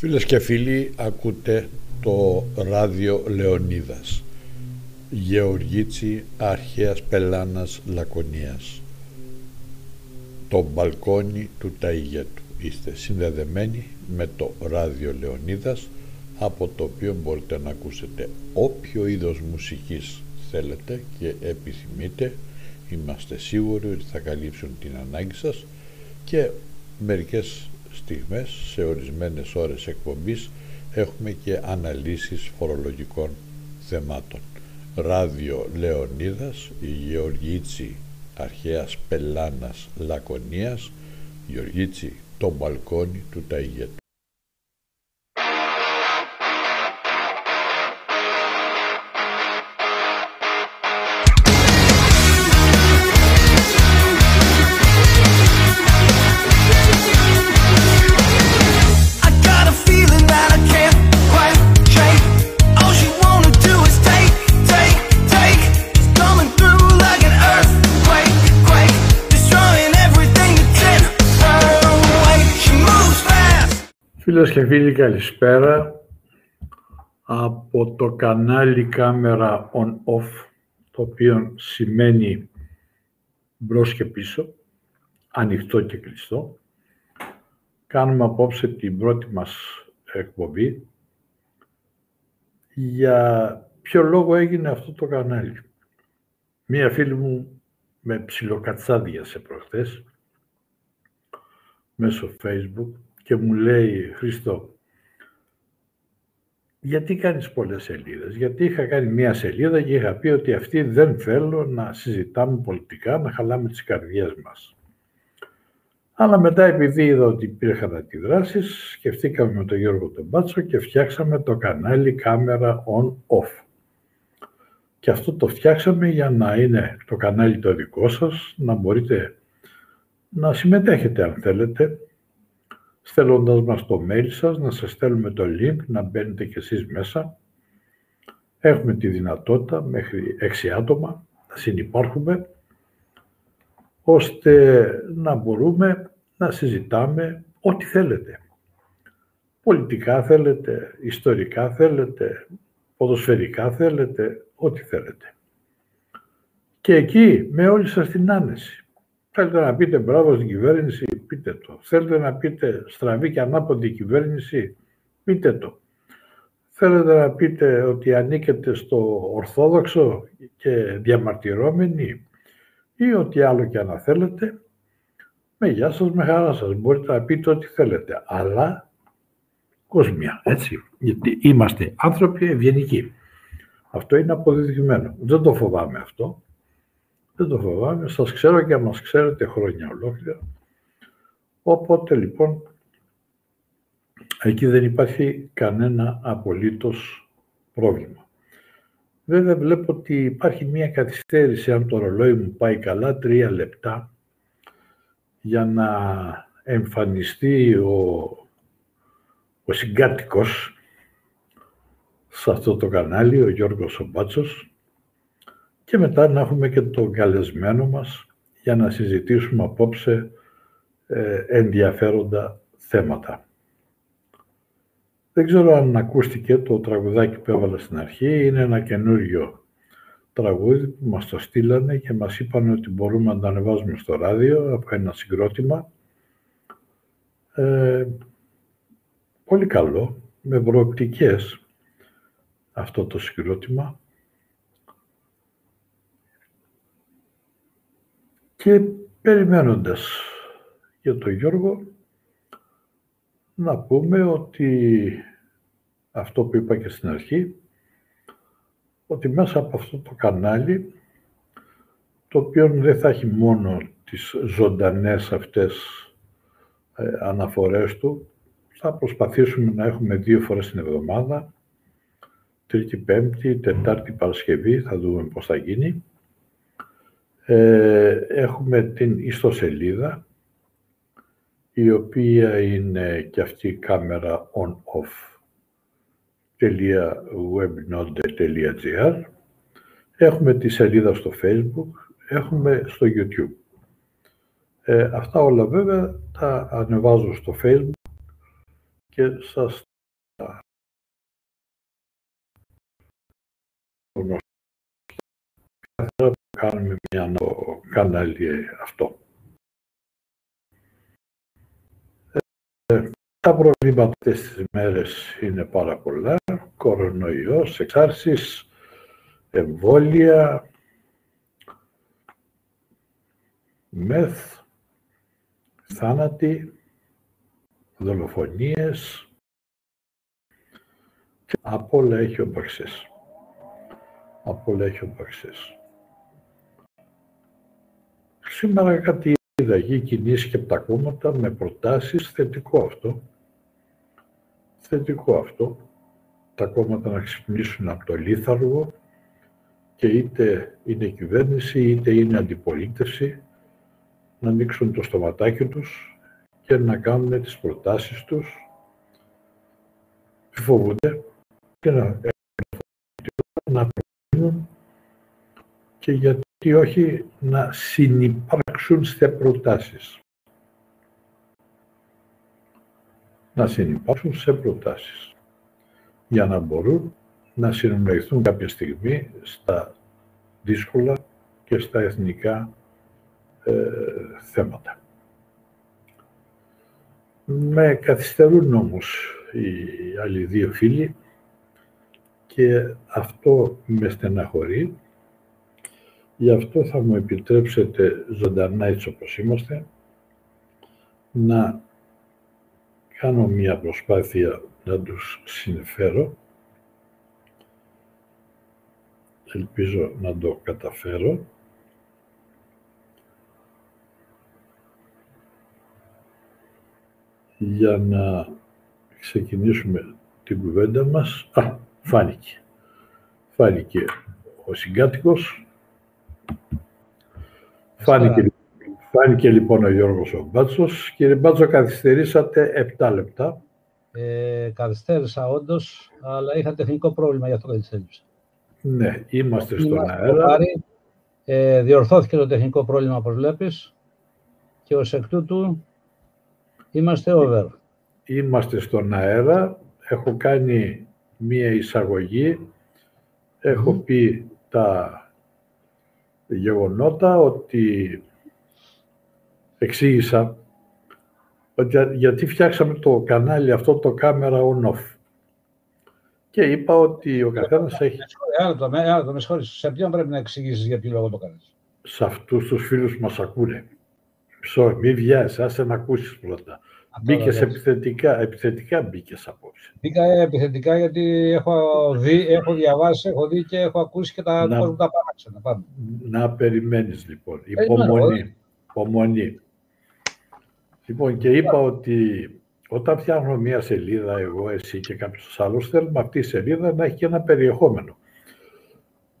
Φίλες και φίλοι, ακούτε το ράδιο Λεωνίδας. Γεωργίτσι Αρχαίας Πελάνας Λακωνίας. Το μπαλκόνι του Ταΐγετου. Είστε συνδεδεμένοι με το ράδιο Λεωνίδας από το οποίο μπορείτε να ακούσετε όποιο είδος μουσικής θέλετε και επιθυμείτε. Είμαστε σίγουροι ότι θα καλύψουν την ανάγκη σας και μερικές στιγμές, σε ορισμένες ώρες εκπομπής, έχουμε και αναλύσεις φορολογικών θεμάτων. Ράδιο Λεωνίδας, η Γεωργίτσι Αρχαίας Πελάνας Λακωνίας, Γεωργίτσι το μπαλκόνι του Ταϊγέτου. Φίλες και φίλοι καλησπέρα από το κανάλι κάμερα on off το οποίο σημαίνει μπρος και πίσω ανοιχτό και κλειστό κάνουμε απόψε την πρώτη μας εκπομπή για ποιο λόγο έγινε αυτό το κανάλι; Μία φίλη μου με ψιλοκατσάδιασε προχθές μέσω facebook και μου λέει «Χριστό, γιατί κάνεις πολλές σελίδες» γιατί είχα κάνει μία σελίδα και είχα πει ότι αυτή δεν θέλω να συζητάμε πολιτικά, να χαλάμε τις καρδιές μας. Αλλά μετά επειδή είδα ότι υπήρχαν αντιδράσεις, σκεφτήκαμε με τον Γιώργο τον Μπάτσο και φτιάξαμε το κανάλι κάμερα on-off. Και αυτό το φτιάξαμε για να είναι το κανάλι το δικό σας, να μπορείτε να συμμετέχετε αν θέλετε, στέλνοντας μας το mail σας, να σας στέλνουμε το link, να μπαίνετε κι εσείς μέσα. Έχουμε τη δυνατότητα μέχρι έξι άτομα να συνυπάρχουμε, ώστε να μπορούμε να συζητάμε ό,τι θέλετε. Πολιτικά θέλετε, ιστορικά θέλετε, ποδοσφαιρικά θέλετε, ό,τι θέλετε. Και εκεί με όλη σας την άνεση. Θέλετε να πείτε μπράβο στην κυβέρνηση, πείτε το. Θέλετε να πείτε στραβή και ανάποδη κυβέρνηση, πείτε το. Θέλετε να πείτε ότι ανήκετε στο Ορθόδοξο και διαμαρτυρόμενοι ή ό,τι άλλο και αν θέλετε, με γεια σας, με χαρά σας. Μπορείτε να πείτε ό,τι θέλετε. Αλλά κόσμια, έτσι. Γιατί είμαστε άνθρωποι ευγενικοί. Αυτό είναι αποδεδειγμένο. Δεν το φοβάμαι αυτό. Δεν το φοβάμαι. Σας ξέρω και μας ξέρετε χρόνια ολόκληρα. Οπότε λοιπόν εκεί δεν υπάρχει κανένα απολύτως πρόβλημα. Βέβαια βλέπω ότι υπάρχει μία καθυστέρηση, αν το ρολόι μου πάει καλά, τρία λεπτά, για να εμφανιστεί ο, ο συγκάτοικος σε αυτό το κανάλι, ο Γιώργος Ομπάτσος, και μετά να έχουμε και τον καλεσμένο μας για να συζητήσουμε απόψε ε, ενδιαφέροντα θέματα. Δεν ξέρω αν ακούστηκε το τραγουδάκι που έβαλα στην αρχή. Είναι ένα καινούριο τραγούδι που μας το στείλανε και μας είπαν ότι μπορούμε να το ανεβάζουμε στο ράδιο από ένα συγκρότημα. Ε, πολύ καλό, με προοπτικές αυτό το συγκρότημα. Και περιμένοντας για τον Γιώργο να πούμε ότι αυτό που είπα και στην αρχή, ότι μέσα από αυτό το κανάλι, το οποίο δεν θα έχει μόνο τις ζωντανές αυτές ε, αναφορές του, θα προσπαθήσουμε να έχουμε δύο φορές την εβδομάδα, Τρίτη, Πέμπτη, Τετάρτη, Παρασκευή, θα δούμε πώς θα γίνει. Ε, έχουμε την ιστοσελίδα, η οποία είναι και αυτή η κάμερα on-off webnode.gr Έχουμε τη σελίδα στο facebook, έχουμε στο youtube. Ε, αυτά όλα βέβαια τα ανεβάζω στο facebook και σας Κάθε που κάνουμε μια κανάλι αυτό. Ε, τα προβλήματα αυτές τις μέρες είναι πάρα πολλά. Κορονοϊός, εξάρσεις, εμβόλια, μεθ, θάνατοι, δολοφονίες, από όλα έχει ο Μπαξές. Από όλα έχει ο Μπαξές. Σήμερα κάτι είδα εκεί κινήσει και από τα κόμματα με προτάσεις, θετικό αυτό. Θετικό αυτό. Τα κόμματα να ξυπνήσουν από το λίθαργο και είτε είναι κυβέρνηση είτε είναι αντιπολίτευση να ανοίξουν το στοματάκι τους και να κάνουν τις προτάσεις τους φοβούνται και να, να προτείνουν και γιατί όχι να συνυπάρξουν σε προτάσεις. Να συνυπάρξουν σε προτάσεις για να μπορούν να συνεννοηθούν κάποια στιγμή στα δύσκολα και στα εθνικά ε, θέματα. Με καθυστερούν όμως οι άλλοι δύο φίλοι και αυτό με στεναχωρεί. Γι' αυτό θα μου επιτρέψετε ζωντανά έτσι όπως είμαστε να κάνω μια προσπάθεια να τους συνεφέρω. Ελπίζω να το καταφέρω. για να ξεκινήσουμε την κουβέντα μας. Α, φάνηκε. Φάνηκε ο συγκάτοικος. Φάνηκε, φάνηκε λοιπόν ο Γιώργος ο Μπάτσος. Κύριε Μπάτσο, καθυστερήσατε 7 λεπτά. Ε, καθυστέρησα όντως, αλλά είχα τεχνικό πρόβλημα, γι' αυτό καθυστέρησα. Ναι, είμαστε στον αέρα. ε, διορθώθηκε το τεχνικό πρόβλημα, όπως βλέπεις, και ως εκ τούτου είμαστε over. Είμαστε στον αέρα. Έχω κάνει μία εισαγωγή. Έχω πει τα γεγονότα ότι εξήγησα ότι γιατί φτιάξαμε το κανάλι αυτό το κάμερα on-off. Και είπα ότι ο καθένας έχει. Ένα το, με Σε ποιον πρέπει να εξηγήσεις για ποιο λόγο το κάνεις; Σε αυτούς τους φίλους που μας ακούνε. Μισό, μη βιάζει, άσε να ακούσεις πρώτα. Μπήκες επιθετικά, επιθετικά μπήκες απόψε. Μπήκα επιθετικά γιατί έχω δει, έχω διαβάσει, έχω δει και έχω ακούσει και τα, να, τα παράξενα. Να περιμένεις λοιπόν. Υπομονή. Υπομονή. Λοιπόν, και είπα ότι όταν φτιάχνω μία σελίδα, εγώ, εσύ και κάποιος άλλος, θέλουμε αυτή η σελίδα να έχει και ένα περιεχόμενο.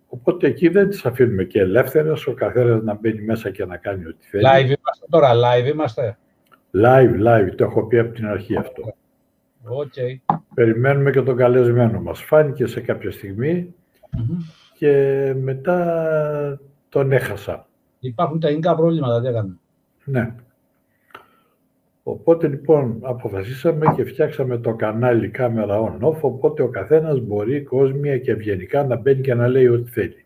Οπότε εκεί δεν τις αφήνουμε και ελεύθερες, ο καθένας να μπαίνει μέσα και να κάνει ό,τι θέλει. Live είμαστε τώρα, live είμαστε. Live, live, το έχω πει από την αρχή αυτό. Okay. Περιμένουμε και τον καλεσμένο μας. Φάνηκε σε κάποια και μετά τον έχασα. Υπάρχουν τεχνικά προβλήματα, τι έκανε. Ναι. Οπότε λοιπόν αποφασίσαμε και φτιάξαμε το κανάλι κάμερα on-off, οπότε ο καθένας μπορεί κόσμια και ευγενικά να μπαίνει και να λέει ό,τι θέλει.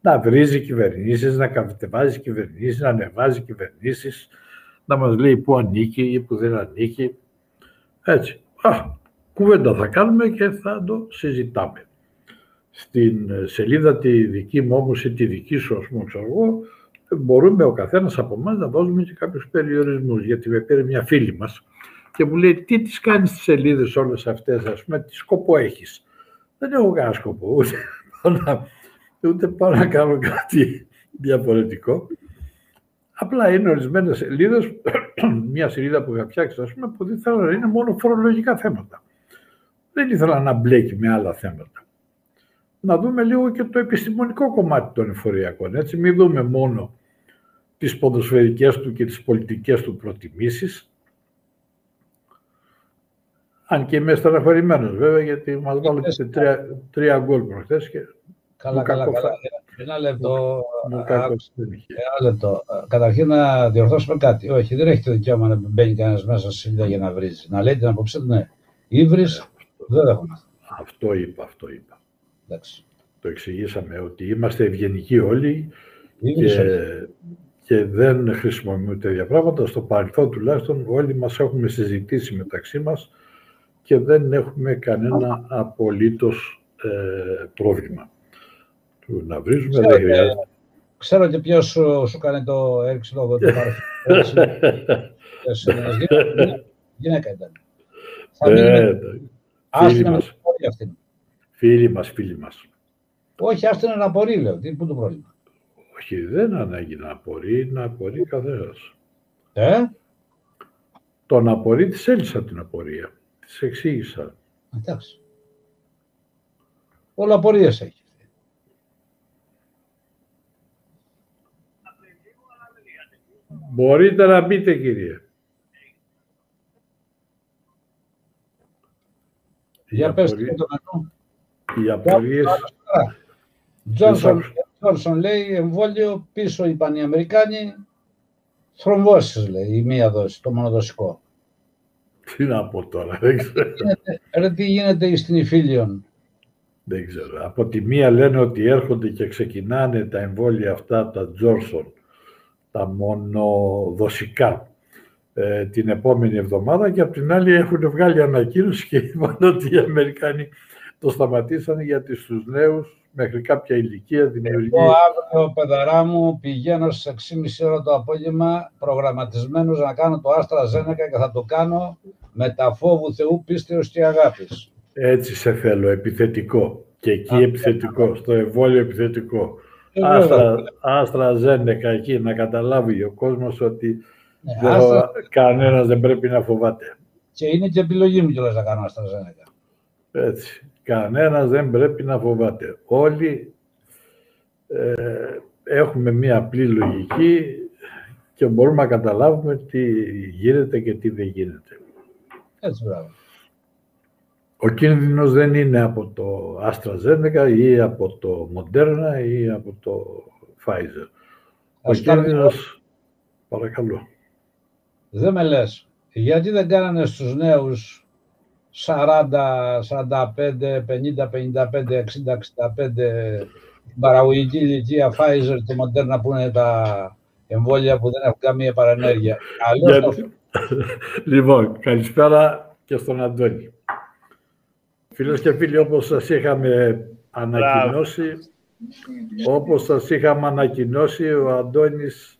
Να βρίζει κυβερνήσεις, να κατεβάζει κυβερνήσεις, να ανεβάζει κυβερνήσεις, να μας λέει που ανήκει ή που δεν ανήκει. Έτσι. Α, κουβέντα θα κάνουμε και θα το συζητάμε. Στην ε, σελίδα τη δική μου όμως ή τη δική σου, ας πούμε, ξέρω εγώ, μπορούμε ο καθένας από εμάς να βάζουμε και κάποιους περιορισμούς. Γιατί με πήρε μια φίλη μας και μου λέει τι τις κάνεις στις σελίδες όλες αυτές, ας πούμε, τι σκοπό έχεις; Δεν έχω κανένα σκοπό, ούτε, ούτε πάω να κάνω κάτι διαφορετικό. Απλά είναι ορισμένες σελίδες, μια σελίδα που είχα φτιάξει, ας πούμε, που ήθελα να είναι μόνο φορολογικά θέματα. Δεν ήθελα να μπλέκει με άλλα θέματα. Να δούμε λίγο και το επιστημονικό κομμάτι των εφοριακών. Έτσι, μην δούμε μόνο τις ποδοσφαιρικές του και τις πολιτικές του προτιμήσεις. Αν και είμαι στεναχωρημένος βέβαια, γιατί μας βάλετε τρία, τρία γκολ προχθές και Καλά, καλά, καλά. Ένα λεπτό. Ένα λεπτό. Καταρχήν να διορθώσουμε κάτι. Όχι, δεν έχει το δικαίωμα να μπαίνει κανένας μέσα στη σελίδα για να βρει. Να λέει την απόψη του, ναι. Ήβρι, Δεν δέχομαι. Αυτό είπα, αυτό είπα. Εντάξει. Το εξηγήσαμε ότι είμαστε ευγενικοί όλοι Είναι και, σωστό. και δεν χρησιμοποιούμε τέτοια πράγματα. Στο παρελθόν τουλάχιστον όλοι μας έχουμε συζητήσει μεταξύ μας και δεν έχουμε κανένα απολύτως ε, πρόβλημα. Του να βρίζουμε δεν Ξέρω, χρειάζεται. και, ξέρω και ποιος σου, σου κάνει το έριξε το το παρελθόν. Γυναίκα- Γυναίκας ήταν. Θα μείνει Ε, με- άστο να με μας. την πορεία αυτή. Φίλοι μας, φίλοι μας. Όχι, άστο να απορεί, λέω. Τι, πού το πρόβλημα; Όχι, δεν ανάγκη να απορεί, να απορεί καθένας. Ε, Τον απορεί, της έλυσα την απορία. Της εξήγησα. εντάξει. Όλα απορίες έχει. Μπορείτε να μπείτε, κύριε. Για Οι πες απορίες- τι το μενού. Οι απορίες... Τζόνσον, άκουσα. Τζόνσον λέει εμβόλιο πίσω είπαν οι Αμερικάνοι θρομβώσεις λέει η μία δόση, το μονοδοσικό. Τι να πω τώρα, δεν ξέρω. Γίνεται- Ρε τι γίνεται στην Ιφίλιον; Δεν ξέρω. Από τη μία λένε ότι έρχονται και ξεκινάνε τα εμβόλια αυτά, τα Johnson, τα μονοδοσικά, ε, την επόμενη εβδομάδα και από την άλλη έχουν βγάλει ανακοίνωση και είπαν ότι οι Αμερικάνοι το σταματήσανε γιατί στους νέους μέχρι κάποια ηλικία δημιουργεί... Εγώ αύριο, παιδαρά μου, πηγαίνω στις 6.30 ώρα το απόγευμα προγραμματισμένος να κάνω το Άστρα Ζένεκα και θα το κάνω με τα φόβου Θεού, πίστεως και αγάπης. Έτσι σε θέλω, επιθετικό. Και εκεί Α, επιθετικό, στο εμβόλιο επιθετικό. Ε, Άστρα, βέβαια. άστρα Ζένεκα εκεί, να καταλάβει ο κόσμος ότι Ναι, δεν, Άστρα- κανένας δεν πρέπει να φοβάται. Και είναι και επιλογή μου κιόλας να κάνω Άστρα Ζένεκα. Έτσι. Κανένας δεν πρέπει να φοβάται. Όλοι ε, έχουμε μία απλή λογική και μπορούμε να καταλάβουμε τι γίνεται και τι δεν γίνεται. Έτσι, μπράβο. Ο κίνδυνος δεν είναι από το AstraZeneca ή από το Moderna ή από το Pfizer. Ο Ας κάνουμε- κίνδυνος, παρακαλώ. Δεν με λες, γιατί δεν κάνανε στους νέους 40, 45, 50, 55, 60, 65 την παραγωγική ηλικία Pfizer και Moderna που είναι τα εμβόλια που δεν έχουν καμία παρενέργεια. Αλλιώς το Γιατί- λοιπόν, καλησπέρα και στον Αντώνη. Φίλες και φίλοι, όπως σας είχαμε ανακοινώσει, όπως σας είχαμε ανακοινώσει, ο Αντώνης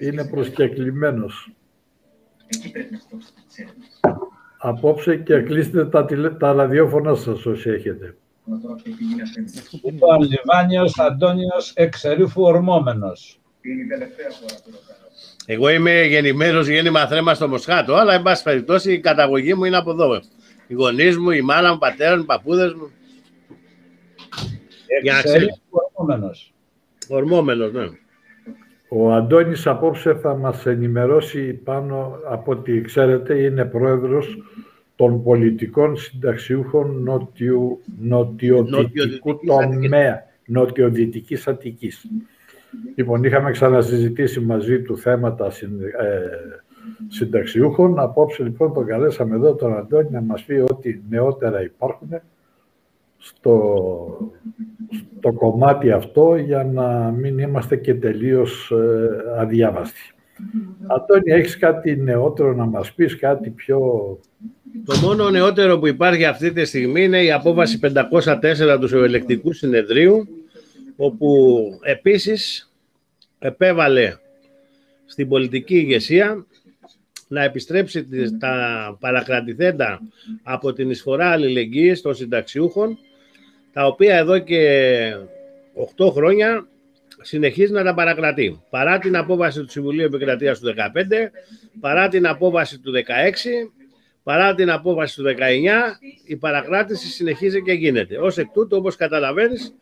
είναι προσκεκλημένος. Απόψε και κλείστε τα, τηλε... τα ραδιόφωνα σας όσοι έχετε. Λοιπόν, Λιβάνιος Αντώνιος εξερήφου ορμόμενος. Εγώ είμαι γεννημένος γέννημα θρέμα στο Μοσχάτο, αλλά εν πάση περιπτώσει η καταγωγή μου είναι από εδώ. Οι γονείς μου, η μάνα μου, ο πατέρα μου, οι παππούδες μου. Για να ξέρεις. Εξερήφου ορμόμενος. Ορμόμενος, ναι. Ο Αντώνης απόψε θα μας ενημερώσει πάνω από ό,τι ξέρετε είναι πρόεδρος των πολιτικών συνταξιούχων νότιου, νοτιοδυτικού Νοτιοδυτικής Αττικής. τομέα, νοτιοδυτικής Αττικής. Λοιπόν, είχαμε ξανασυζητήσει μαζί του θέματα συν- ε, συνταξιούχων. Απόψε λοιπόν τον καλέσαμε εδώ τον Αντώνη να μας πει ό,τι νεότερα υπάρχουν στο, στο κομμάτι αυτό για να μην είμαστε και τελείως ε, αδιάβαστοι. Αντώνη, έχεις κάτι νεότερο να μας πεις, κάτι πιο... Το μόνο νεότερο που υπάρχει αυτή τη στιγμή είναι η απόβαση 504 του Ελεκτικού Συνεδρίου, όπου επίσης επέβαλε στην πολιτική ηγεσία να επιστρέψει τις- τα παρακρατηθέντα από την εισφορά αλληλεγγύης των συνταξιούχων, τα οποία εδώ και 8 χρόνια συνεχίζει να τα παρακρατεί. Παρά την απόβαση του Συμβουλίου Επικρατείας του 2015, παρά την απόβαση του 2016, παρά την απόβαση του 19, η παρακράτηση συνεχίζει και γίνεται. Ως εκ τούτου, όπως καταλαβαίνεις,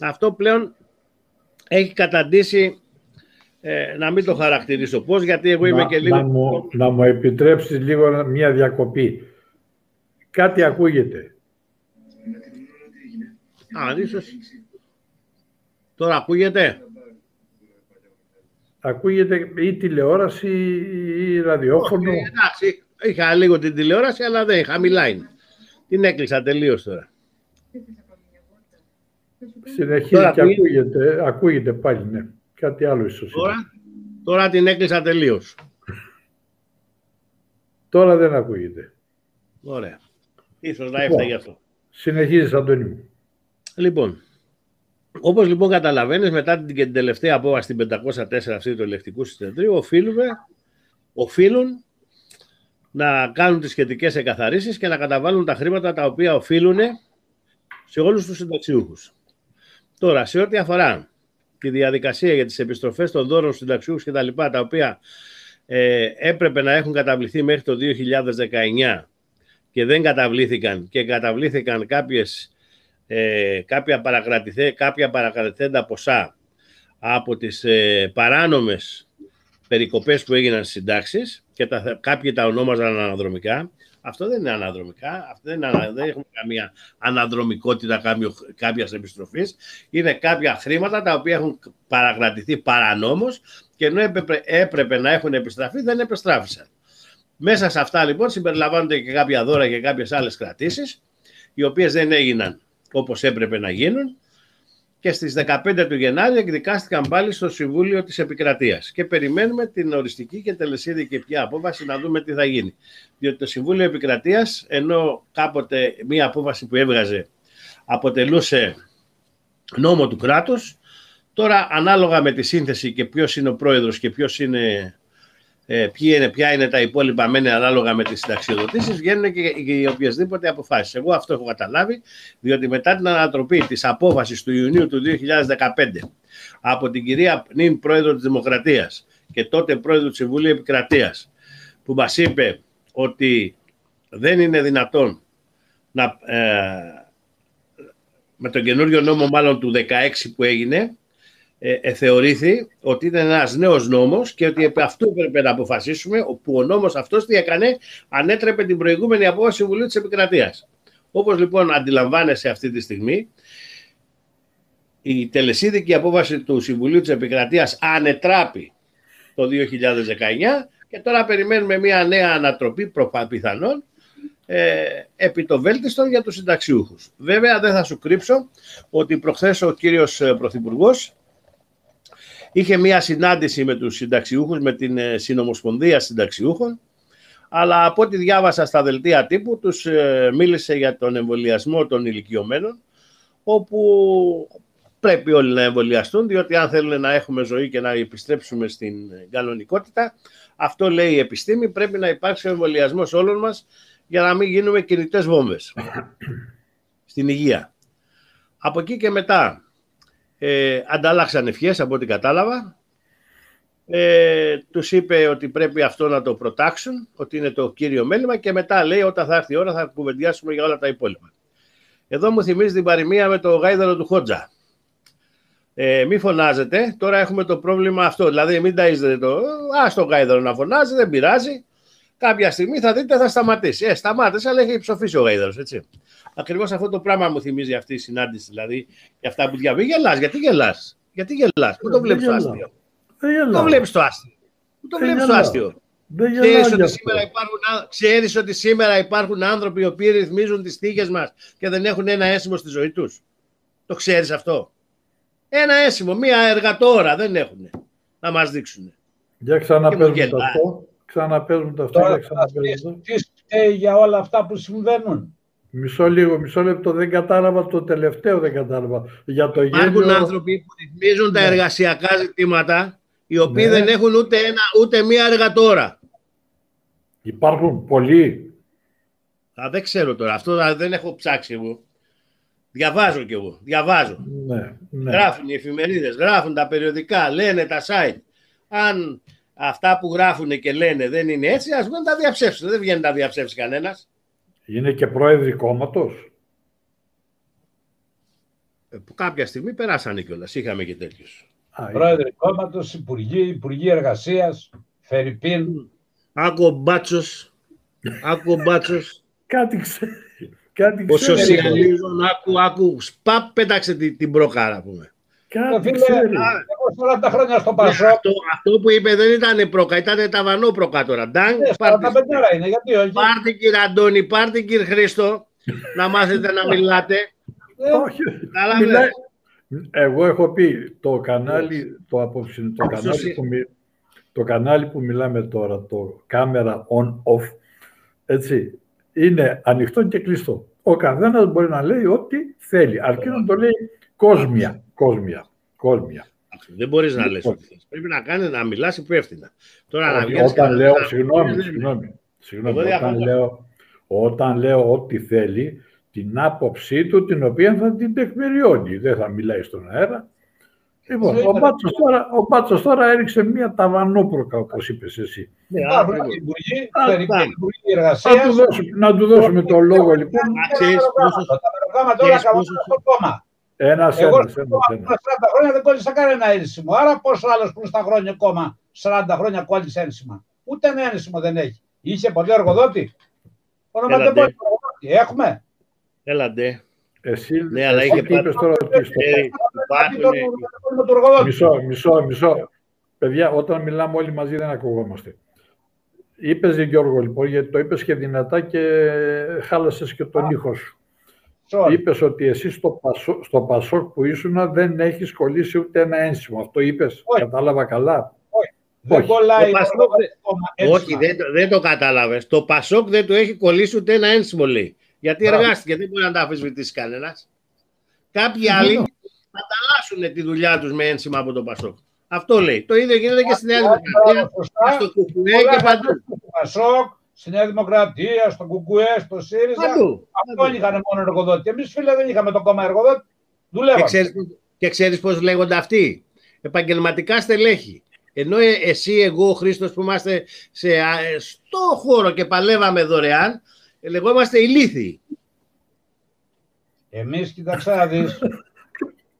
αυτό πλέον έχει καταντήσει, ε, να μην το χαρακτηρίσω πώς, γιατί εγώ είμαι να, και λίγο... να, μου, να μου επιτρέψεις λίγο μια διακοπή. Κάτι ακούγεται. Α, ίσως... Τώρα ακούγεται; Ακούγεται ή τηλεόραση ή ραδιόφωνο. Όχι, εντάξει, είχα λίγο την τηλεόραση, αλλά δεν είχα, μιλάει. Την έκλεισα τελείως τώρα. Συνεχίζει τώρα, και ακούγεται, ακούγεται πάλι, ναι. Κάτι άλλο ίσως. Τώρα, τώρα την έκλεισα τελείως. Τώρα δεν ακούγεται. Ωραία. Ίσως να έφταγε αυτό. Συνεχίζεις, Αντώνη μου. Λοιπόν, όπως λοιπόν καταλαβαίνεις, μετά την τελευταία απόβαση στην 504 αυτή του ελεκτικού συνεδρίου, οφείλουμε, οφείλουν να κάνουν τις σχετικές εκαθαρίσεις και να καταβάλουν τα χρήματα τα οποία οφείλουν σε όλους τους συνταξιούχους. Τώρα, σε ό,τι αφορά τη διαδικασία για τις επιστροφές των δώρων στους συνταξιούχους και τα λοιπά, τα οποία ε, έπρεπε να έχουν καταβληθεί μέχρι το 2019 και δεν καταβλήθηκαν και καταβλήθηκαν κάποιες, ε, κάποια, κάποια παρακρατηθέντα ποσά από τις ε, παράνομες περικοπές που έγιναν στις συντάξεις και τα, κάποιοι τα ονόμαζαν αναδρομικά. Αυτό δεν είναι αναδρομικά, αυτό δεν, είναι, δεν έχουμε καμία αναδρομικότητα κάποιας επιστροφής. Είναι κάποια χρήματα τα οποία έχουν παρακρατηθεί παρανόμως και ενώ έπρεπε, έπρεπε να έχουν επιστραφεί, δεν επιστράφησαν. Μέσα σε αυτά λοιπόν συμπεριλαμβάνονται και κάποια δώρα και κάποιες άλλες κρατήσεις, οι οποίες δεν έγιναν όπως έπρεπε να γίνουν και στις 15 του Γενάρη εκδικάστηκαν πάλι στο Συμβούλιο της Επικρατείας και περιμένουμε την οριστική και τελεσίδικη πια απόφαση να δούμε τι θα γίνει. Διότι το Συμβούλιο Επικρατείας, ενώ κάποτε μία απόφαση που έβγαζε αποτελούσε νόμο του κράτους, τώρα ανάλογα με τη σύνθεση και ποιος είναι ο πρόεδρος και ποιος είναι ε, ποια, είναι, ποια είναι τα υπόλοιπα μένει ανάλογα με τις συνταξιοδοτήσεις, βγαίνουν και, και οι οποιασδήποτε αποφάσεις. Εγώ αυτό έχω καταλάβει, διότι μετά την ανατροπή της απόφασης του Ιουνίου του 2015 από την κυρία νυν πρόεδρο της Δημοκρατίας και τότε πρόεδρο του Συμβουλίου Επικρατείας, που μας είπε ότι δεν είναι δυνατόν να, ε, με τον καινούριο νόμο μάλλον του 16 που έγινε, ε, ε, θεωρήθη ότι ήταν ένας νέος νόμος και ότι επί αυτού έπρεπε να αποφασίσουμε που ο νόμος αυτός τι έκανε, ανέτρεπε την προηγούμενη απόφαση Συμβουλίου της Επικρατείας. Όπως λοιπόν αντιλαμβάνεσαι αυτή τη στιγμή, η τελεσίδικη απόφαση του Συμβουλίου της Επικρατείας ανετράπη το 2019 και τώρα περιμένουμε μια νέα ανατροπή πιθανόν ε, επί το βέλτιστον για τους συνταξιούχους. Βέβαια δεν θα σου κρύψω ότι προχθές ο κύριος ε, Πρωθυπουργός Είχε μία συνάντηση με τους συνταξιούχους, με την ε, Συνομοσπονδία Συνταξιούχων, αλλά από ό,τι διάβασα στα δελτία τύπου, τους ε, μίλησε για τον εμβολιασμό των ηλικιωμένων, όπου πρέπει όλοι να εμβολιαστούν, διότι αν θέλουν να έχουμε ζωή και να επιστρέψουμε στην κανονικότητα, αυτό λέει η επιστήμη, πρέπει να υπάρξει ο εμβολιασμός όλων μας για να μην γίνουμε κινητές βόμβες στην υγεία. Από εκεί και μετά, ε, αντάλλαξαν ευχές από ό,τι κατάλαβα. Ε, τους είπε ότι πρέπει αυτό να το προτάξουν, ότι είναι το κύριο μέλημα και μετά λέει όταν θα έρθει η ώρα θα κουβεντιάσουμε για όλα τα υπόλοιπα. Εδώ μου θυμίζει την παροιμία με το γάιδαρο του Χότζα. Ε, μη φωνάζετε, τώρα έχουμε το πρόβλημα αυτό. Δηλαδή, μην ταΐζετε το. Α το γάιδαρο να φωνάζει, δεν πειράζει. Κάποια στιγμή θα δείτε θα σταματήσει. Ε, σταμάτησε, αλλά έχει ψοφήσει ο γάιδαρος, έτσι. Ακριβώς αυτό το πράγμα μου θυμίζει αυτή η συνάντηση, δηλαδή, για αυτά που διαβεί. Γελάς, γιατί γελάς. Γιατί γελάς, πού το βλέπεις το άστιο. Δεν το βλέπεις το άστιο. Πού το βλέπεις το άστιο. Ξέρεις ότι, σήμερα υπάρχουν, ξέρεις ότι σήμερα υπάρχουν άνθρωποι οι οποίοι ρυθμίζουν τις τύχες μας και δεν έχουν ένα αίσθημα στη ζωή τους; Το ξέρεις αυτό; Ένα αίσθημα, μία εργατόρα δεν έχουν να μας δείξουν. Για ξαναπέζουμε το αυτό. Ξαναπέζουμε το αυτό. Τι φταίει για όλα αυτά που συμβαίνουν; Μισό λίγο, μισό λεπτό. Δεν κατάλαβα το τελευταίο, δεν κατάλαβα. Για το Υπάρχουν γένιο... άνθρωποι που ρυθμίζουν τα ναι. εργασιακά ζητήματα, οι οποίοι ναι. δεν έχουν ούτε, ένα, ούτε μία εργατόρα. Υπάρχουν πολλοί. Α, δεν ξέρω τώρα. Αυτό δεν έχω ψάξει εγώ. Διαβάζω κι εγώ. Διαβάζω. Ναι, ναι. Γράφουν οι εφημερίδες, γράφουν τα περιοδικά, λένε τα site. Αν αυτά που γράφουν και λένε δεν είναι έτσι, ας μην τα διαψεύσουν. Δεν βγαίνει να τα διαψεύσει κανένας. Είναι και πρόεδροι κόμματος. Ε, που κάποια στιγμή περάσανε κιόλας. Είχαμε και τέτοιους. Πρόεδροι κόμματος, υπουργοί, υπουργοί εργασίας, Φερρυπίν. Άκου μπάτσος. Άκου μπάτσος. Κάτι ξέρει. Κάτι Ο σοσιαλίζον, άκου, άκου. Σπα, πέταξε την, την προκάρα, πούμε. Κάτι ξέρει. Εγώ τα χρόνια στο Πασό. Ναι, αυτό, αυτό που είπε δεν ήταν πρόκα, ήταν ταβανό πρόκα τώρα. Ντάγκ, ναι, πάρτε, είναι, γιατί όχι; Πάρτε κύριε Αντώνη, πάρτε κύριε Χρήστο να μάθετε να μιλάτε. Ε, όχι, μιλάει, εγώ έχω πει το κανάλι, το, απόψη, το, κανάλι που, το κανάλι που μιλάμε τώρα, το κάμερα on-off, έτσι, είναι ανοιχτό και κλειστό. Ο καθένας μπορεί να λέει ό,τι θέλει, αρκεί να το λέει κόσμια. κόσμια, κόσμια. Δεν μπορείς να λες ό,τι θέλει. Πρέπει να κάνεις να μιλάς υπεύθυνα. Τώρα να βγαίνει. Όταν λέω, συγγνώμη, συγγνώμη, συγγνώμη όταν, λέω, όταν λέω ό,τι θέλει, την άποψή του, την οποία θα την τεκμηριώνει. Δεν θα μιλάει στον αέρα. Λοιπόν, ο Μπάτσος, τώρα, ο Μπάτσος τώρα έριξε μία ταβανόπροκα, όπως είπες εσύ. Ναι, να του δώσουμε το λόγο, λοιπόν. Ένας, Εγώ ένας, ένας, 40 χρόνια δεν κόλλησα κανένα ένσημο. Άρα πόσο άλλος που στα χρόνια κόμμα 40 χρόνια κόλλησε ένσημα. Ούτε ένα ένσημο δεν έχει. Είχε πολύ εργοδότη. Όνομα δεν μπορεί Έχουμε. Έλαντε. Εσύ, ναι, αλλά είχε είπες τώρα ότι στο Μισό, μισό, μισό. Παιδιά, όταν μιλάμε όλοι μαζί δεν ακουγόμαστε. Είπες Γιώργο λοιπόν, γιατί το είπες και δυνατά και χάλασες και τον ήχο σου. Sorry. Είπες ότι εσύ στο, Πασό, στο Πασόκ που ήσουν δεν έχεις κολλήσει ούτε ένα ένσημο. Αυτό είπες, κατάλαβα καλά. Όχι. Δεν κολλάει Όχι, δεν, δεν το κατάλαβες. Το Πασόκ δεν του έχει κολλήσει ούτε ένα ένσημο, λέει. Γιατί εργάστηκε, δεν μπορεί να τα αφισβητήσει κανένας. Κάποιοι άλλοι θα ανταλλάσσουν τη δουλειά τους με ένσημα από τον Πασόκ. Αυτό λέει. Το ίδιο γίνεται και στη Νέα Δημοκρατία, στο Κουκουέ και παντού. Στο Πασόκ, στη Νέα Δημοκρατία, στο Κουκουέ, στο ΣΥΡΙΖΑ. Παντού. Αυτό είχαν μόνο εργοδότη. Εμείς φίλε δεν είχαμε το κόμμα εργοδότη. Δουλεύαμε. Και ξέρεις πώς λέγονται αυτοί; Επαγγελματικά στελέχη. Ενώ ε, εσύ, εγώ, ο Χρήστος που είμαστε σε, στο χώρο και παλεύαμε δωρεάν, λεγόμαστε ηλίθιοι. Εμείς, κοιτάξτε να δεις,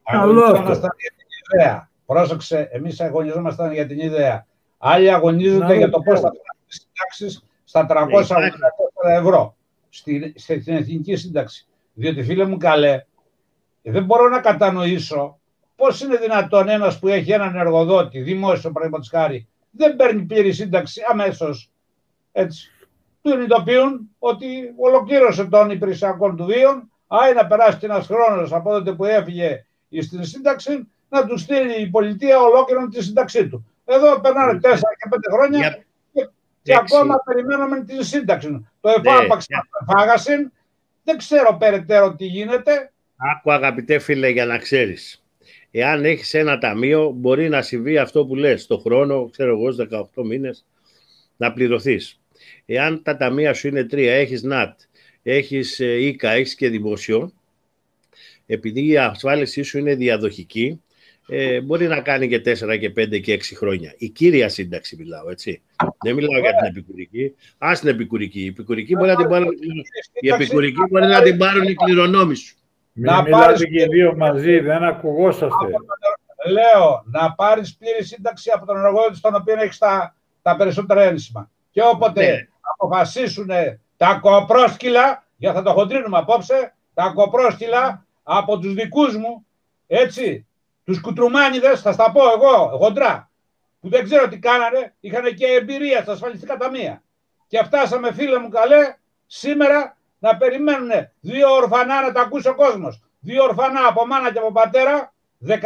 αγωνιζόμασταν για την ιδέα. Πρόσεξε, εμείς αγωνιζόμασταν για την ιδέα. Άλλοι αγωνίζονται για το πώς θα φτάσουν τις συντάξεις στα 384 ναι, ευρώ στην, στην Εθνική Σύνταξη. Διότι φίλε μου καλέ, δεν μπορώ να κατανοήσω πώς είναι δυνατόν ένας που έχει έναν εργοδότη, δημόσιο παραδείγματος χάρη, δεν παίρνει πλήρη σύνταξη αμέσως. Έτσι του συνειδητοποιούν ότι ολοκλήρωσε τον υπηρεσιακό του βίων, άι να περάσει ένας χρόνος από τότε που έφυγε στην σύνταξη, να του στείλει η πολιτεία ολόκληρο τη σύνταξή του. Εδώ περνάνε 4 και 5 χρόνια και, και ακόμα περιμένουμε τη σύνταξη. Το εφάπαξ ναι. φάγασιν, δεν ξέρω περαιτέρω τι γίνεται. Άκου αγαπητέ φίλε για να ξέρεις. Εάν έχεις ένα ταμείο μπορεί να συμβεί αυτό που λες, το χρόνο, ξέρω εγώ, 18 μήνες, να πληρωθείς. Εάν τα ταμεία σου είναι τρία, έχεις ΝΑΤ, έχεις ΙΚΑ, έχεις και δημόσιο, επειδή η ασφάλισή σου είναι διαδοχική, ε, μπορεί να κάνει και 4 και 5 και 6 χρόνια. Η κύρια σύνταξη μιλάω, έτσι. Δεν μιλάω για την επικουρική. Α την επικουρική. Η επικουρική μπορεί να την πάρουν, η επικουρική μπορεί να την πάρουν οι κληρονόμοι σου. Μην να μιλάτε και οι δύο μαζί, δεν ακουγόσαστε. Λέω, να πάρεις πλήρη σύνταξη από τον εργοδότη στον οποίο έχεις τα, τα περισσότερα ένσημα. Και όποτε ναι. αποφασίσουν τα κοπρόσκυλα, για θα το χοντρίνουμε απόψε, τα κοπρόσκυλα από τους δικούς μου, έτσι, τους κουτρουμάνιδες, θα στα πω εγώ, χοντρά, που δεν ξέρω τι κάνανε, είχαν και εμπειρία στα ασφαλιστικά ταμεία. Και φτάσαμε φίλε μου καλέ, σήμερα να περιμένουν δύο ορφανά να τα ακούσει ο κόσμος. Δύο ορφανά από μάνα και από πατέρα, 13,5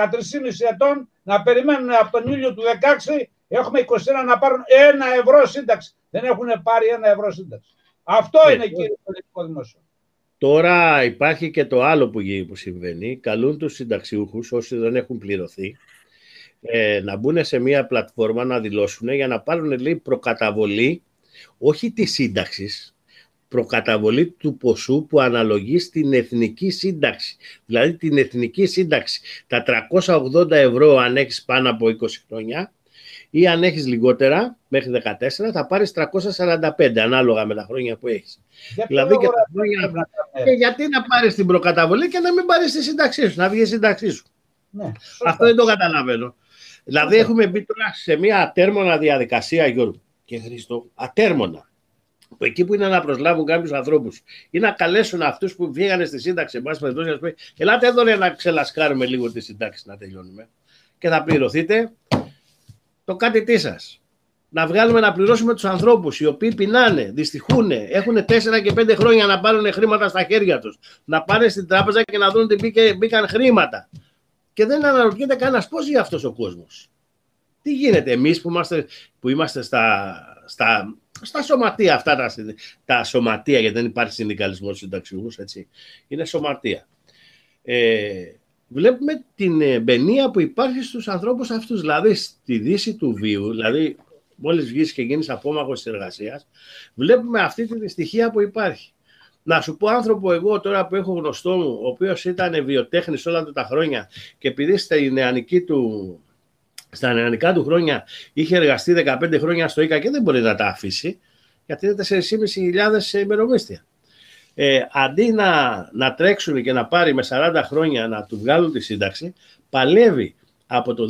ετών, να περιμένουν από τον Ιούλιο του 16 Έχουμε 21 να πάρουν ένα ευρώ σύνταξη. Δεν έχουν πάρει ένα ευρώ σύνταξη. Αυτό ναι, είναι κύριε πολιτικό δημόσιο. Τώρα υπάρχει και το άλλο που, που συμβαίνει. Καλούν τους συνταξιούχους όσοι δεν έχουν πληρωθεί ε, να μπουν σε μια πλατφόρμα να δηλώσουν για να πάρουν λέει, προκαταβολή όχι της σύνταξης, προκαταβολή του ποσού που αναλογεί στην εθνική σύνταξη. Δηλαδή την εθνική σύνταξη. Τα 380 ευρώ αν έχεις πάνω από 20 χρόνια ή αν έχεις λιγότερα, μέχρι 14, θα πάρεις 345 ανάλογα με τα χρόνια που έχεις. δηλαδή και, τα χρόνια... και γιατί να πάρεις την προκαταβολή και να μην πάρεις τη σύνταξή σου, να βγει η σύνταξή σου. Ναι, Αυτό δεν το καταλαβαίνω. Δηλαδή έχουμε μπει τώρα σε μια ατέρμονα διαδικασία, Γιώργο και Χρήστο, ατέρμονα. Που εκεί που είναι να προσλάβουν κάποιους ανθρώπους ή να καλέσουν αυτούς που βγήκαν στη σύνταξη, εν πάση περιπτώσει, ελάτε εδώ να ξελασκάρουμε λίγο τη σύνταξη να τελειώνουμε. Και θα πληρωθείτε το κάτι τι σας. να βγάλουμε να πληρώσουμε τους ανθρώπους οι οποίοι πεινάνε, δυστυχούν, έχουν 4 και 5 χρόνια να πάρουν χρήματα στα χέρια τους, να πάνε στην τράπεζα και να δουν ότι μπήκαν χρήματα. Και δεν αναρωτιέται κανένας πώς ζει αυτός ο κόσμος. Τι γίνεται εμείς που είμαστε, που είμαστε στα, στα, στα σωματεία αυτά, τα, τα σωματεία, γιατί δεν υπάρχει συνδικαλισμός συνταξιούς, έτσι. Είναι σωματεία. Ε, βλέπουμε την μπαινία που υπάρχει στους ανθρώπους αυτούς, δηλαδή στη δύση του βίου, δηλαδή μόλις βγεις και γίνεις απόμαχος της εργασίας, βλέπουμε αυτή τη δυστυχία που υπάρχει. Να σου πω άνθρωπο εγώ τώρα που έχω γνωστό μου, ο οποίος ήταν βιοτέχνης όλα του τα χρόνια και επειδή στη νεανική του, στα νεανικά του χρόνια είχε εργαστεί 15 χρόνια στο ΙΚΑ και δεν μπορεί να τα αφήσει, γιατί είναι 4.500 ημερομίσθια. Ε, αντί να, να τρέξουν και να πάρει με 40 χρόνια να του βγάλουν τη σύνταξη, παλεύει από το